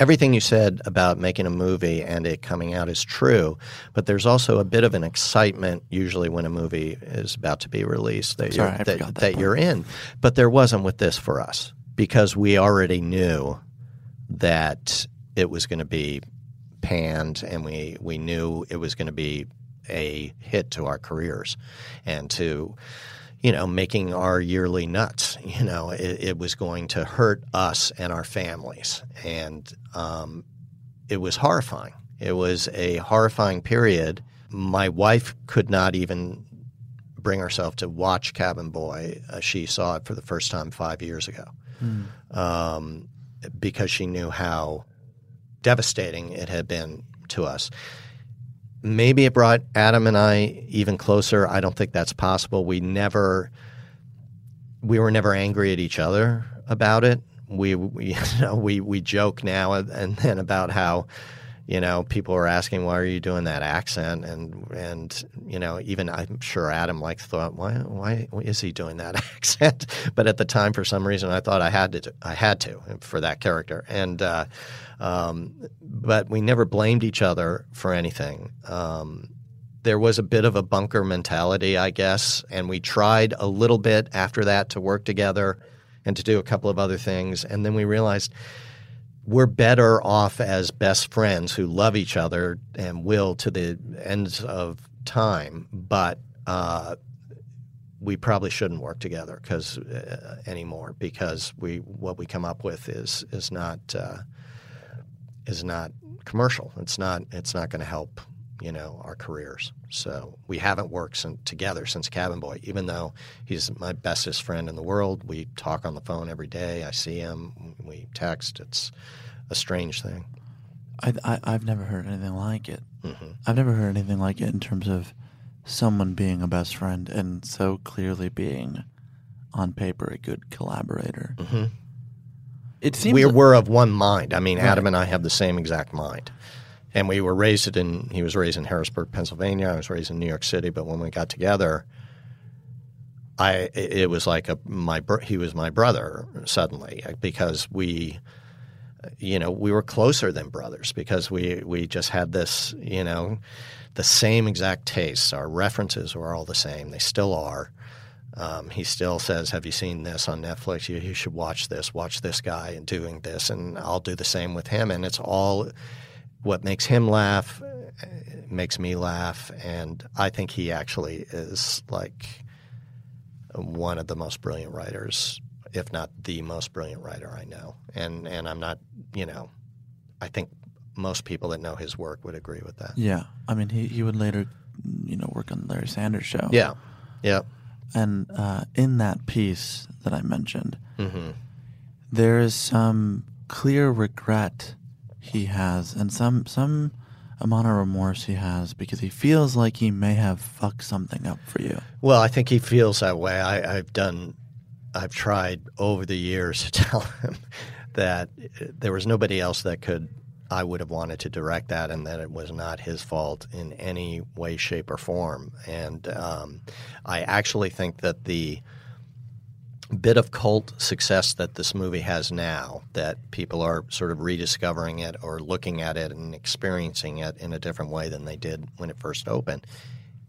everything you said about making a movie and it coming out is true. But there's also a bit of an excitement usually when a movie is about to be released that Sorry, you're, that, that that you're in. But there wasn't with this for us because we already knew that it was going to be panned and we we knew it was going to be a hit to our careers and to you know making our yearly nuts you know it, it was going to hurt us and our families and um, it was horrifying it was a horrifying period my wife could not even bring herself to watch cabin boy uh, she saw it for the first time five years ago Hmm. um, because she knew how devastating it had been to us. Maybe it brought Adam and I even closer. I don't think that's possible. We never, we were never angry at each other about it. We, we [LAUGHS] you know, we we joke now and and then about how, you know, people were asking why are you doing that accent and and you know even I'm sure Adam like thought why why is he doing that [LAUGHS] accent? But at the time, for some reason, I thought I had to I had to for that character and. Uh, um, but we never blamed each other for anything. Um, there was a bit of a bunker mentality, I guess, and we tried a little bit after that to work together and to do a couple of other things. And then we realized we're better off as best friends who love each other and will to the ends of time, but uh, we probably shouldn't work together because uh, anymore because we what we come up with is is not uh, is not commercial. It's not it's not going to help you know, our careers. So we haven't worked sin- together since Cabin Boy, even though he's my bestest friend in the world. We talk on the phone every day. I see him. We text. It's a strange thing. I, I I've never heard anything like it. Mhm. I've never heard anything like it in terms of someone being a best friend and so clearly being on paper a good collaborator. Mhm. It seems we like- were of one mind. I mean, Right. Adam and I have the same exact mind. And we were raised in, he was raised in Harrisburg, Pennsylvania. I was raised in New York City. But when we got together, I, it was like a, my, he was my brother suddenly because we, you know, we were closer than brothers because we, we just had this, you know, the same exact tastes. Our references were all the same. They still are. Um, he still says, "Have you seen this on Netflix? You, you should watch this. Watch this guy and doing this." And I'll do the same with him. And it's all what makes him laugh, uh, makes me laugh, and I think he actually is like one of the most brilliant writers, if not the most brilliant writer I know. And and I'm not, you know, I think most people that know his work would agree with that. Yeah, I mean, he he would later, you know, work on Larry Sanders Show. Yeah, yeah. And uh, in that piece that I mentioned, Mhm. there is some clear regret he has, and some some amount of remorse he has because he feels like he may have fucked something up for you. Well, I think he feels that way. I, I've done, I've tried over the years to [LAUGHS] tell him that there was nobody else that could, I would have wanted to direct that, and that it was not his fault in any way, shape, or form. And um, I actually think that the bit of cult success that this movie has now, that people are sort of rediscovering it or looking at it and experiencing it in a different way than they did when it first opened,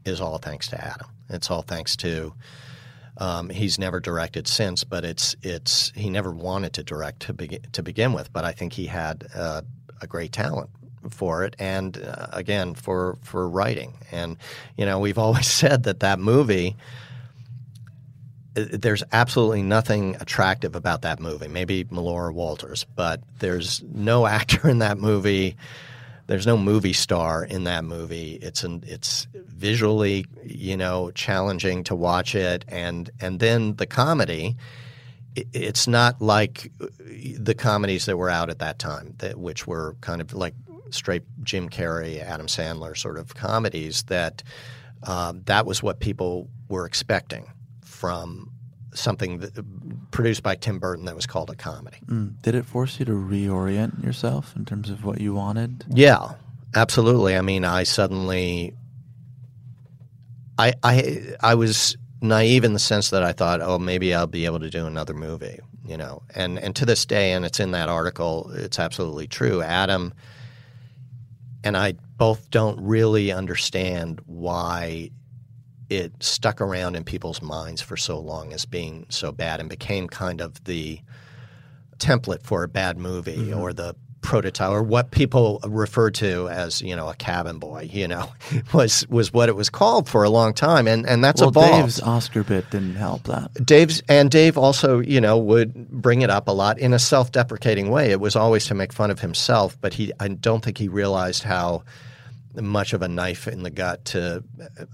is all thanks to Adam. It's all thanks to. Um, he's never directed since, but it's it's he never wanted to direct to begin to begin with. But I think he had uh, a great talent for it, and uh, again for for writing. And you know, we've [LAUGHS] always said that that movie there's absolutely nothing attractive about that movie. Maybe Melora Walters, but there's no [LAUGHS] actor in that movie. There's no movie star in that movie. It's an, it's visually, you know, challenging to watch it, and and then the comedy. It's not like the comedies that were out at that time, that, which were kind of like straight Jim Carrey, Adam Sandler sort of comedies. That um, that was what people were expecting from something that, produced by Tim Burton that was called a comedy. Mm. Did it force you to reorient yourself in terms of what you wanted? Yeah, absolutely. I mean, I suddenly, I, I, I was naive in the sense that I thought, oh, maybe I'll be able to do another movie, you know. And and to this day, and it's in that article, it's absolutely true. Adam and I both don't really understand why it stuck around in people's minds for so long as being so bad and became kind of the template for a bad movie mm-hmm. or the prototype or what people refer to as you know a cabin boy you know [LAUGHS] was was what it was called for a long time and and that's well, evolved Dave's Oscar bit didn't help that. Dave's and Dave also, you know, would bring it up a lot in a self-deprecating way. It was always to make fun of himself, but he I don't think he realized how much of a knife in the gut to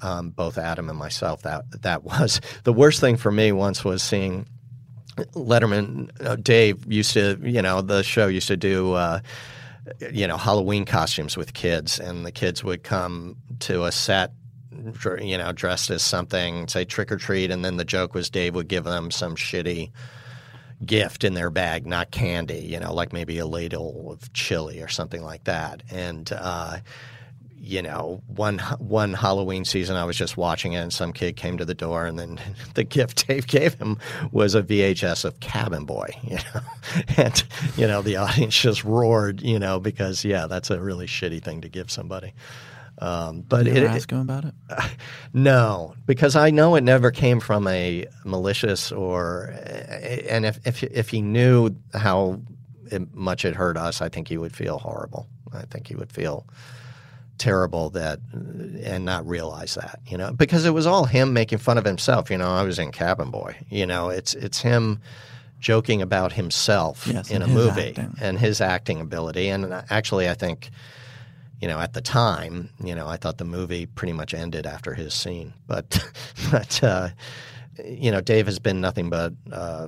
um, both Adam and myself that that was. [LAUGHS] The worst thing for me once was seeing Letterman. Uh, Dave used to, you know, the show used to do. Uh, you know, Halloween costumes with kids, and the kids would come to a set you know, dressed as something, say trick or treat, and then the joke was Dave would give them some shitty gift in their bag, not candy, you know, like maybe a ladle of chili or something like that. And uh, you know, one one Halloween season, I was just watching it, and some kid came to the door, and then [LAUGHS] the gift Dave gave him was a VHS of Cabin Boy, [LAUGHS] you know, and you know the audience just roared, you know, because yeah, that's a really shitty thing to give somebody. Um, but Did you it, ask him about it? [SIGHS] no, because I know it never came from a malicious or, and if if if he knew how much it hurt us, I think he would feel horrible. I think he would feel terrible that and not realize that, you know, because it was all him making fun of himself. You know, I was in Cabin Boy. You know, it's it's him joking about himself Yes, in a movie acting. and his acting ability. And actually, I think you know, at the time, you know, I thought the movie pretty much ended after his scene. But, [LAUGHS] but uh, you know, Dave has been nothing but uh,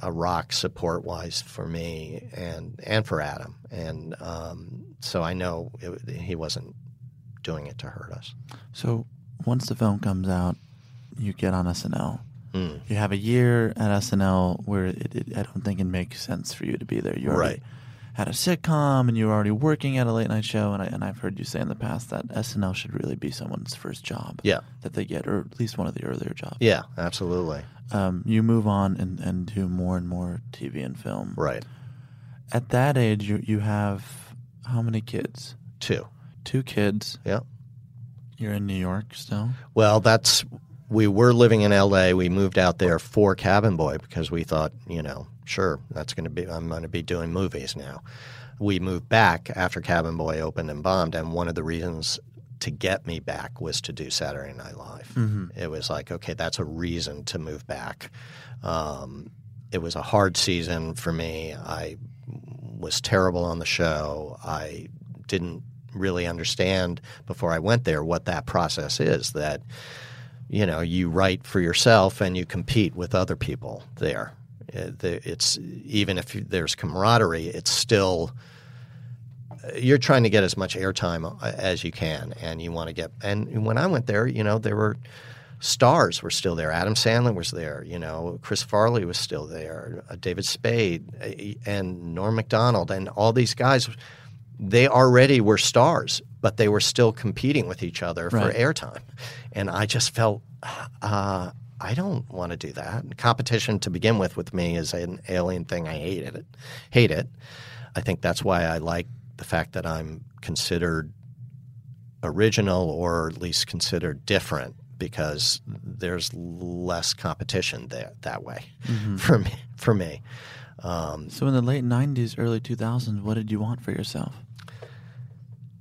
a rock support wise for me and and for Adam, and um, so I know it, he wasn't doing it to hurt us. So once the film comes out, you get on SNL. Mm. You have a year at SNL where it, it, I don't think it makes sense for you to be there. You already Right. had a sitcom and you were already working at a late night show. And, I, and I've heard you say in the past that SNL should really be someone's first job Yeah. that they get, or at least one of the earlier jobs. Yeah, absolutely. Um, you move on and, and do more and more TV and film. Right. At that age, you, you have how many kids? Two. Two kids. Yeah. You're in New York still? Well, that's we were living in L.A. We moved out there for Cabin Boy because we thought, you know, sure, that's going to be I'm going to be doing movies now. We moved back after Cabin Boy opened and bombed, and one of the reasons to get me back was to do Saturday Night Live. Mhm. It was like, okay, that's a reason to move back. Um, it was a hard season for me. I was terrible on the show. I didn't really understand before I went there what that process is that you know you write for yourself and you compete with other people there. Uh, it's even if there's camaraderie it's still you're trying to get as much airtime as you can and you want to get and when I went there you know there were stars were still there. Adam Sandler was there you know Chris Farley was still there uh, David Spade uh, and Norm Macdonald and all these guys they already were stars, but they were still competing with each other Right. for airtime. And I just felt, uh, I don't want to do that. Competition to begin with with me is an alien thing. I hated it. Hate it. I think that's why I like the fact that I'm considered original or at least considered different because there's less competition there that way Mhm. [LAUGHS] for me. For me. Um, So in the late '90s, early 2000s, what did you want for yourself?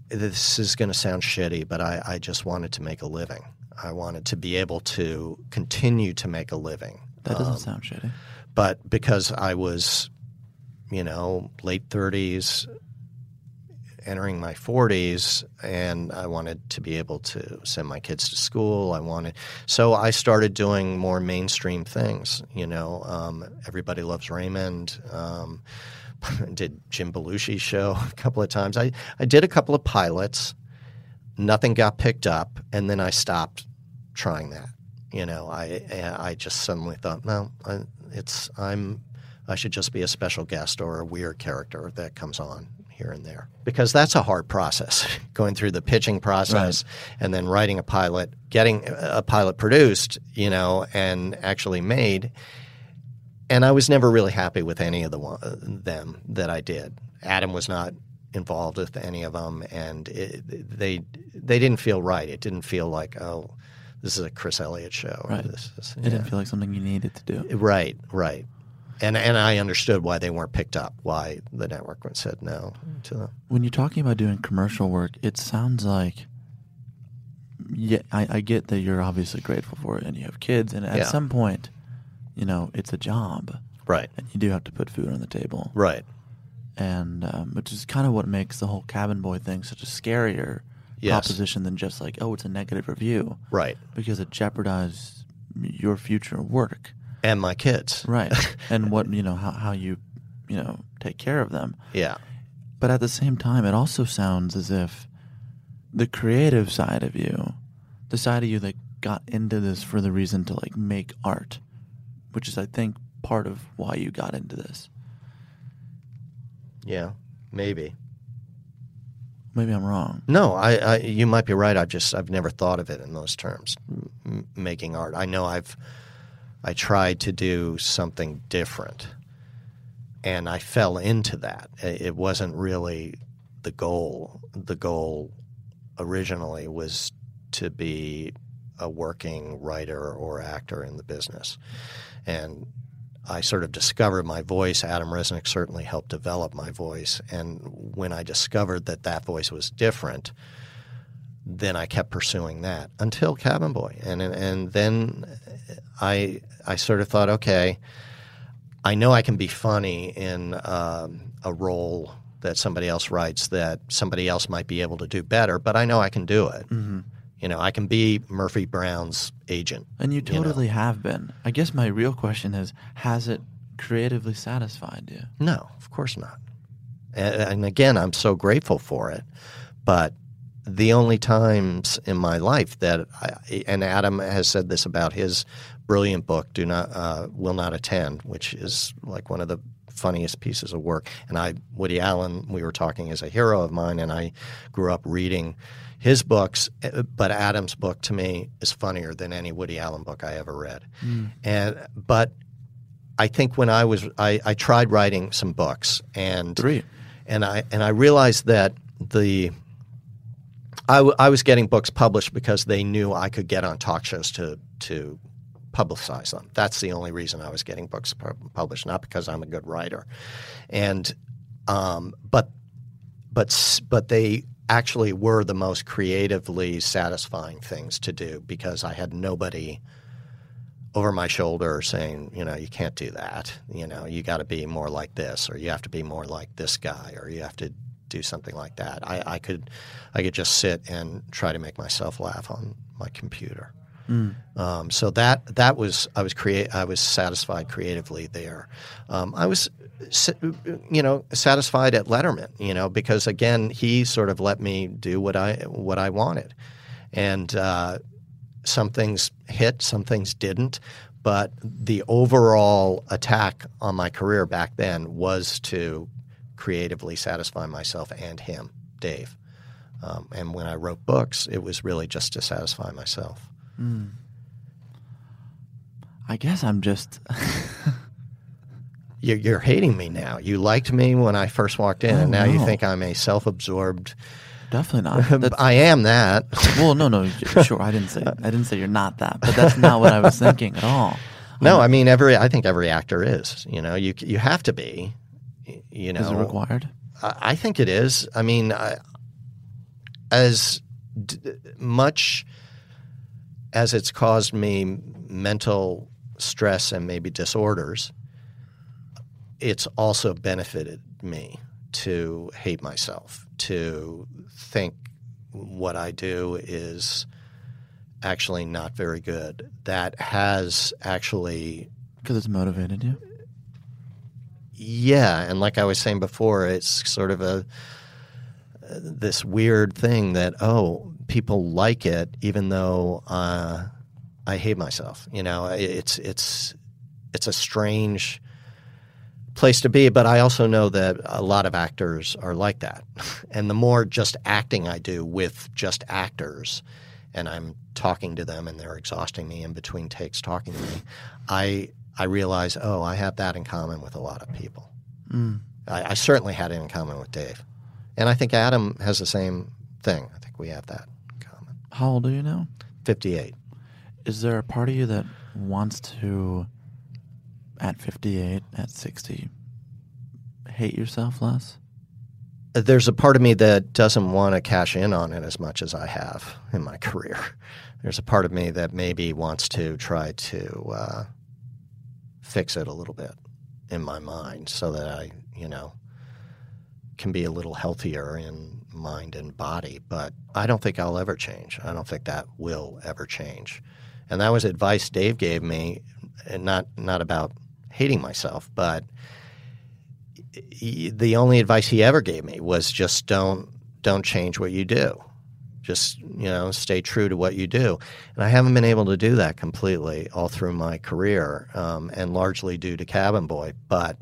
This is going to sound shitty, but I, I just wanted to make a living. I wanted to be able to continue to make a living. That doesn't Um, sound shitty. But because I was, you know, late 30s, entering my 40s, and I wanted to be able to send my kids to school. I wanted, so I started doing more mainstream things. You know, um, Everybody Loves Raymond. Um, [LAUGHS] did Jim Belushi's show a couple of times. I, I did a couple of pilots. Nothing got picked up, and then I stopped trying that. You know, I I just suddenly thought, no, I, it's I'm I should just be a special guest or a weird character that comes on here and there because that's a hard process [LAUGHS] going through the pitching process and then writing a pilot getting a pilot produced you know and actually made and I was never really happy with any of the one, them that I did. Adam was not involved with any of them, and it, they they didn't feel right. It didn't feel like oh, this is a Chris Elliott show. or Right. This is, It didn't feel like something you needed to do. Right, right. And and I understood why they weren't picked up. Why the network said no to them. When you're talking about doing commercial work, it sounds like, yeah, I, I get that you're obviously grateful for it, and you have kids, and at Yeah. some point, you know, it's a job, right? And you do have to put food on the table, right? And um, which is kind of what makes the whole cabin boy thing such a scarier Yes. proposition than just like, oh, it's a negative review, Right. Because it jeopardizes your future work And my kids, right? [LAUGHS] and what you know how how you you know take care of them. Yeah. But at the same time, it also sounds as if the creative side of you, the side of you that got into this for the reason to like make art, which is I think part of why you got into this. Yeah, maybe. Maybe I'm wrong. No, I, I you might be right. I just I've never thought of it in those terms. M- making art. I know I've I tried to do something different, and I fell into that. It wasn't really the goal. The goal originally was to be a working writer or actor in the business, and I sort of discovered my voice. Adam Resnick certainly helped develop my voice. And when I discovered that that voice was different, then I kept pursuing that until Cabin Boy. And and then I I sort of thought, okay, I know I can be funny in um, a role that somebody else writes that somebody else might be able to do better, but I know I can do it. Mhm. You know, I can be Murphy Brown's agent. And you know. totally have been. I guess my real question is has it creatively satisfied you? No, of course not. And, and again, I'm so grateful for it. But the only times in my life that, I, and Adam has said this about his brilliant book, "Do Not uh, Will Not Attend," which is like one of the funniest pieces of work. And I, Woody Allen, we were talking is a hero of mine, and I grew up reading his books. But Adam's book to me is funnier than any Woody Allen book I ever read. Mm. And but I think when I was I, I tried writing some books and Three. and I and I realized that the I, w- I was getting books published because they knew I could get on talk shows to to publicize them. That's the only reason I was getting books pu- published, not because I'm a good writer. And um, but but but they actually were the most creatively satisfying things to do because I had nobody over my shoulder saying, you know, you can't do that. You know, you got to be more like this, or you have to be more like this guy, or you have to do something like that. I, I could, I could just sit and try to make myself laugh on my computer. Mm. Um, so that that was I was create I was satisfied creatively there. Um, I was you know satisfied at Letterman, you know, because again he sort of let me do what I what I wanted, and uh, some things hit, some things didn't. But the overall attack on my career back then was to creatively satisfy myself and him, Dave. Um, and when I wrote books, it was really just to satisfy myself. Mm. I guess I'm just. [LAUGHS] You're, you're hating me now. You liked me when I first walked in, Oh, and now you think I'm a self-absorbed. Definitely not. [LAUGHS] I am that. [LAUGHS] well, no, no, sure. I didn't say I didn't say you're not that, but that's not what I was thinking at all. No, I mean every. I think every actor is. You know, you you have to be. You know, Is it required? I, I think it is. I mean, I, as d- much as it's caused me mental stress and maybe disorders, it's also benefited me to hate myself, to think what I do is actually not very good. That has actually Because it's motivated you. yeah, and like I was saying before, it's sort of a uh, this weird thing that oh, people like it, even though uh, I hate myself. You know, it's it's it's a strange place to be, but I also know that a lot of actors are like that, [LAUGHS] and the more just acting I do with just actors, and I'm talking to them and they're exhausting me in between takes talking to me, I I realize, oh, I have that in common with a lot of people. Mm. I, I certainly had it in common with Dave, and I think Adam has the same thing. I think we have that. How old are you now? Fifty-eight. Is there a part of you that wants to, at 58, at 60, hate yourself less? There's a part of me that doesn't want to cash in on it as much as I have in my career. There's a part of me that maybe wants to try to uh, fix it a little bit in my mind so that I, you know, can be a little healthier in mind and body. But I don't think I'll ever change. I don't think that will ever change. And that was advice Dave gave me, and not not about hating myself, but he- the only advice he ever gave me was just don't don't change what you do. Just you know, stay true to what you do. And I haven't been able to do that completely all through my career, um, and largely due to Cabin Boy. But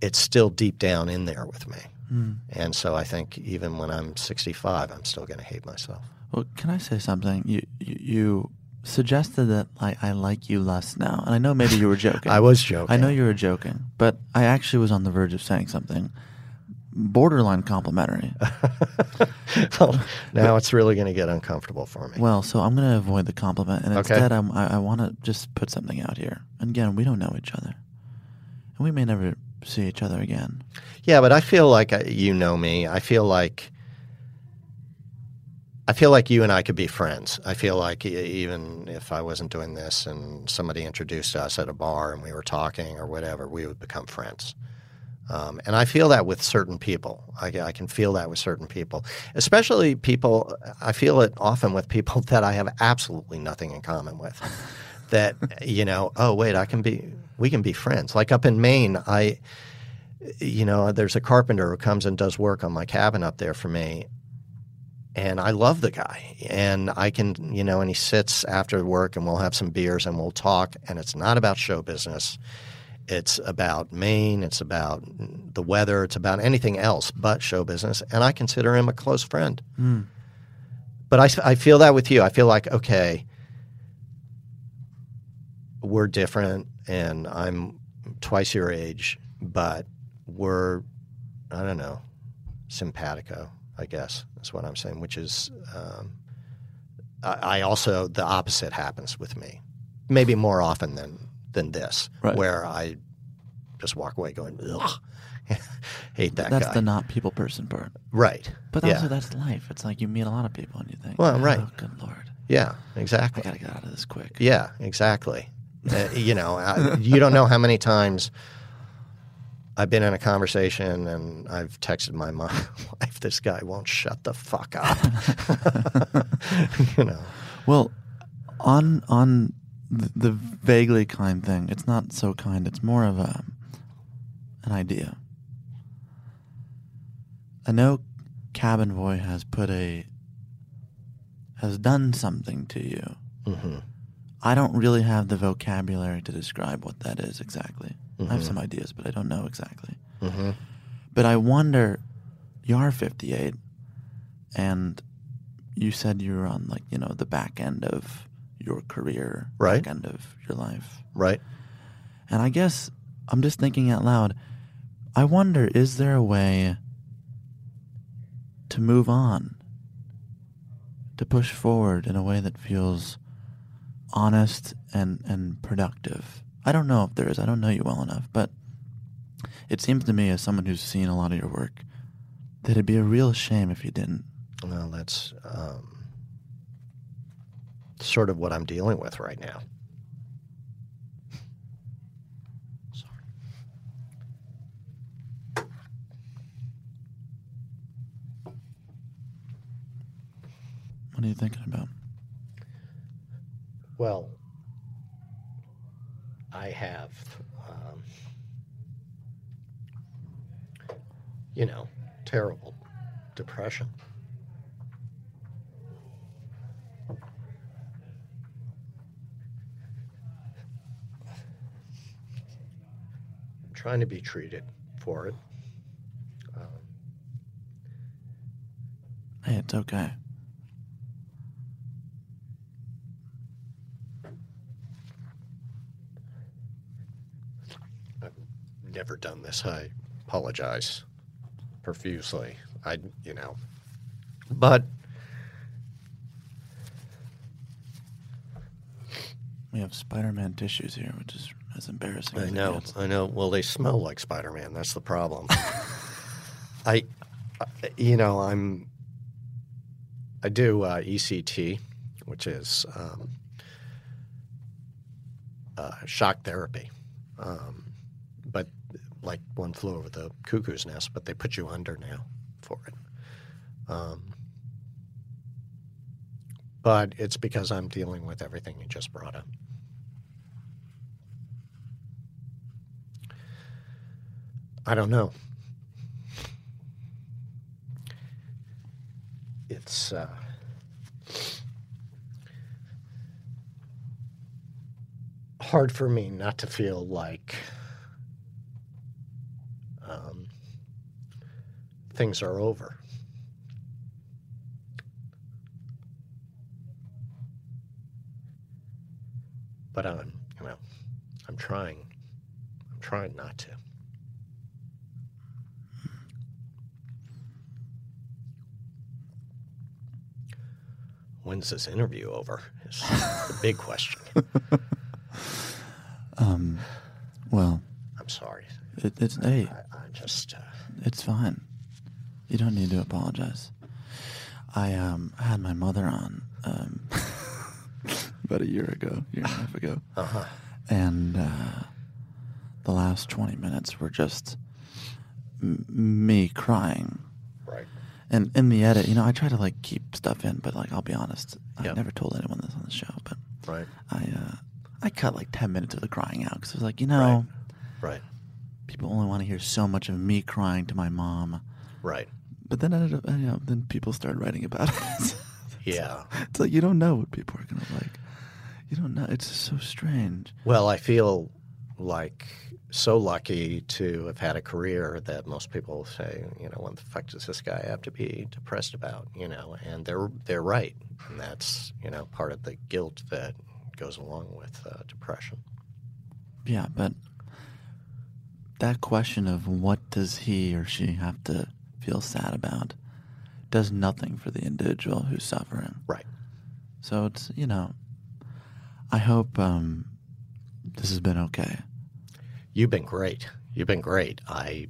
it's still deep down in there with me. Hmm. And so I think even when I'm 65, I'm still going to hate myself. Well, can I say something? You you, you suggested that I, I like you less now, and I know maybe you were [LAUGHS] joking. I was joking. I know you were joking, but I actually was on the verge of saying something borderline complimentary. [LAUGHS] well, now it's really going to get uncomfortable for me. Well, so I'm going to avoid the compliment, and Okay. instead, I'm, I, I want to just put something out here. And again, we don't know each other, and we may never see each other again. Yeah, but I feel like I, you know me. I feel like I feel like you and I could be friends. I feel like even if I wasn't doing this and somebody introduced us at a bar and we were talking or whatever, we would become friends. Um, and I feel that with certain people. I, I can feel that with certain people, especially people. I feel it often with people [LAUGHS] that I have absolutely nothing in common with. That you know, oh wait, I can be. We can be friends. Like up in Maine, I, you know, there's a carpenter who comes and does work on my cabin up there for me, and I love the guy. And I can, you know, and he sits after work and we'll have some beers and we'll talk. And it's not about show business. It's about Maine. It's about the weather. It's about anything else but show business. And I consider him a close friend. Hmm. But I, I feel that with you. I feel like, okay, we're different and I'm twice your age, but we're, I don't know, simpatico, I guess is what I'm saying, which is, um, I, I also, the opposite happens with me, maybe more often than, than this, Right. where I just walk away going, ugh, [LAUGHS] hate that guy. that's guy. the not people person part. Right. But Yeah. also that's life. It's like you meet a lot of people and you think, Well, oh, right. good lord, Yeah, exactly. I gotta get out of this quick. Yeah, exactly. Uh, you know, I, you don't know how many times I've been in a conversation and I've texted my mom, [LAUGHS] wife, this guy won't shut the fuck up. [LAUGHS] you know. Well, on on the, vaguely kind thing, it's not so kind. It's more of a an idea. I know Cabin Boy has put a has done something to you. Mhm. I don't really have the vocabulary to describe what that is exactly. I have Mhm. some ideas, but I don't know exactly. Mhm. But I wonder, you are 58, and you said you were on like you know the back end of your career, Right. back end of your life, Right. and I guess I'm just thinking out loud. I wonder, is there a way to move on, to push forward in a way that feels honest and and productive? I don't know if there is. I don't know you well enough, but it seems to me, as someone who's seen a lot of your work, that it'd be a real shame if you didn't. Well, that's um, sort of what I'm dealing with right now. Sorry. What are you thinking about? Well, I have, um, you know, terrible depression. I'm trying to be treated for it. Um, Hey, it's okay. Never done this. I apologize profusely. I, you know, but We have Spider-Man tissues here, which is as embarrassing. I as know. I know. Well, they smell like Spider Man. That's the problem. [LAUGHS] I, you know, I'm. I do uh, ECT, which is um, uh, shock therapy, um, like one flew over the cuckoo's nest. But they put you under now for it. Um, but it's because I'm dealing with everything you just brought up. I don't know. It's uh, hard for me not to feel like um, things are over. But I'm, you know, I'm trying. I'm trying not to. When's this interview over? Is the big question. [LAUGHS] Um, well, I'm sorry. it, it's hey, I, I just uh, it's fine. You don't need to apologize. I um had my mother on um [LAUGHS] about a year ago, year and a half ago, Uh-huh. and uh, the last twenty minutes were just m- me crying. Right. And in the edit, you know, I try to like keep stuff in, but like I'll be honest, I Yep. never told anyone this on the show, but Right. I uh, I cut like ten minutes of the crying out because I was like, you know, Right. people only want to hear so much of me crying to my mom. Right. But then ended up, you know, then people started writing about it. [LAUGHS] Yeah. it's like you don't know what people are gonna like. You don't know. It's so strange. Well, I feel like so lucky to have had a career that most people say, you know, what the fuck does this guy have to be depressed about? You know, and they're they're right, and that's you know part of the guilt that goes along with uh, depression. Yeah, but that question of what does he or she have to feel sad about does nothing for the individual who's suffering. Right. So it's you know, I hope um, this has been okay. You've been great. You've been great. I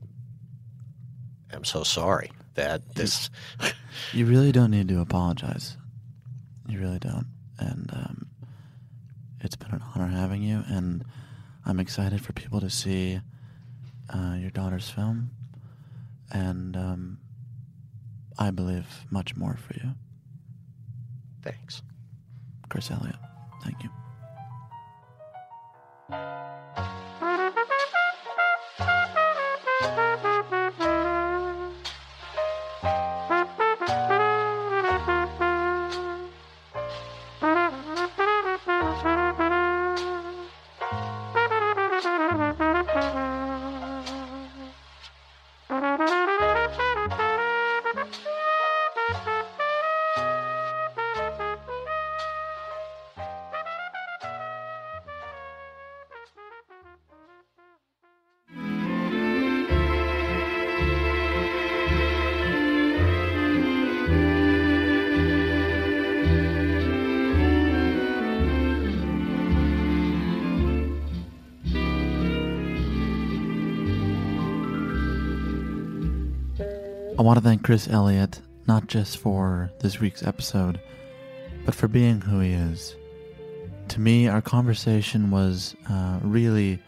am so sorry that this. [LAUGHS] You really don't need to apologize. You really don't. And um, it's been an honor having you, and I'm excited for people to see uh, your daughter's film, and um, I believe much more for you. Thanks. Chris Elliott. Thank you. Want to thank Chris Elliott, not just for this week's episode, but for being who he is. To me, our conversation was uh, really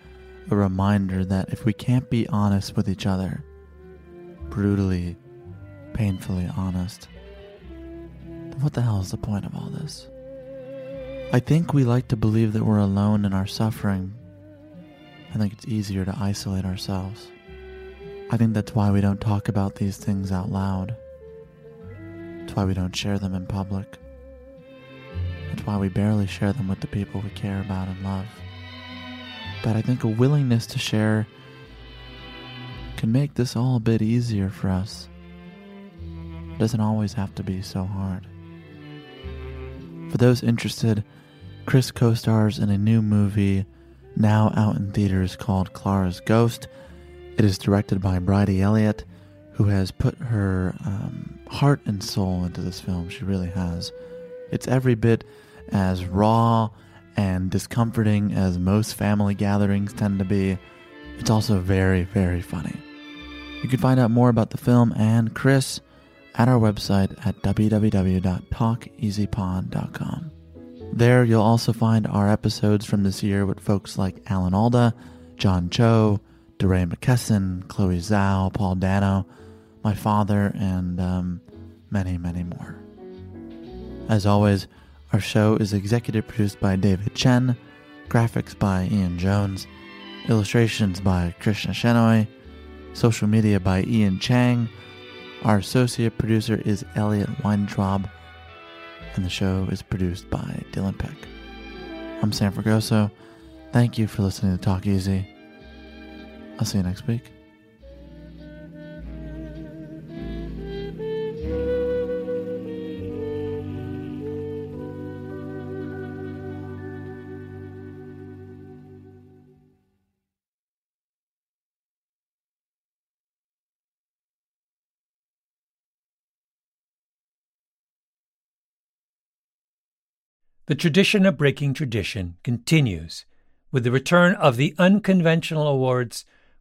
a reminder that if we can't be honest with each other, brutally, painfully honest, then what the hell is the point of all this? I think we like to believe that we're alone in our suffering. I think it's easier to isolate ourselves. I think that's why we don't talk about these things out loud. It's why we don't share them in public. It's why we barely share them with the people we care about and love. But I think a willingness to share can make this all a bit easier for us. It doesn't always have to be so hard. For those interested, Chris co stars in a new movie now out in theaters called Clara's Ghost. It is directed by Bridey Elliott, who has put her um, heart and soul into this film. She really has. It's every bit as raw and discomforting as most family gatherings tend to be. It's also very, very funny. You can find out more about the film and Chris at our website at www.talkeasypod.com. There, you'll also find our episodes from this year with folks like Alan Alda, John Cho, DeRay McKesson, Chloe Zhao, Paul Dano, my father, and um, many, many more. As always, our show is executive produced by David Chen, graphics by Ian Jones, illustrations by Krishna Shenoy, social media by Ian Chang. Our associate producer is Elliot Weintraub, and the show is produced by Dylan Peck. I'm Sam Fragoso. Thank you for listening to Talk Easy. I'll see you next week. The tradition of breaking tradition continues with the return of the unconventional awards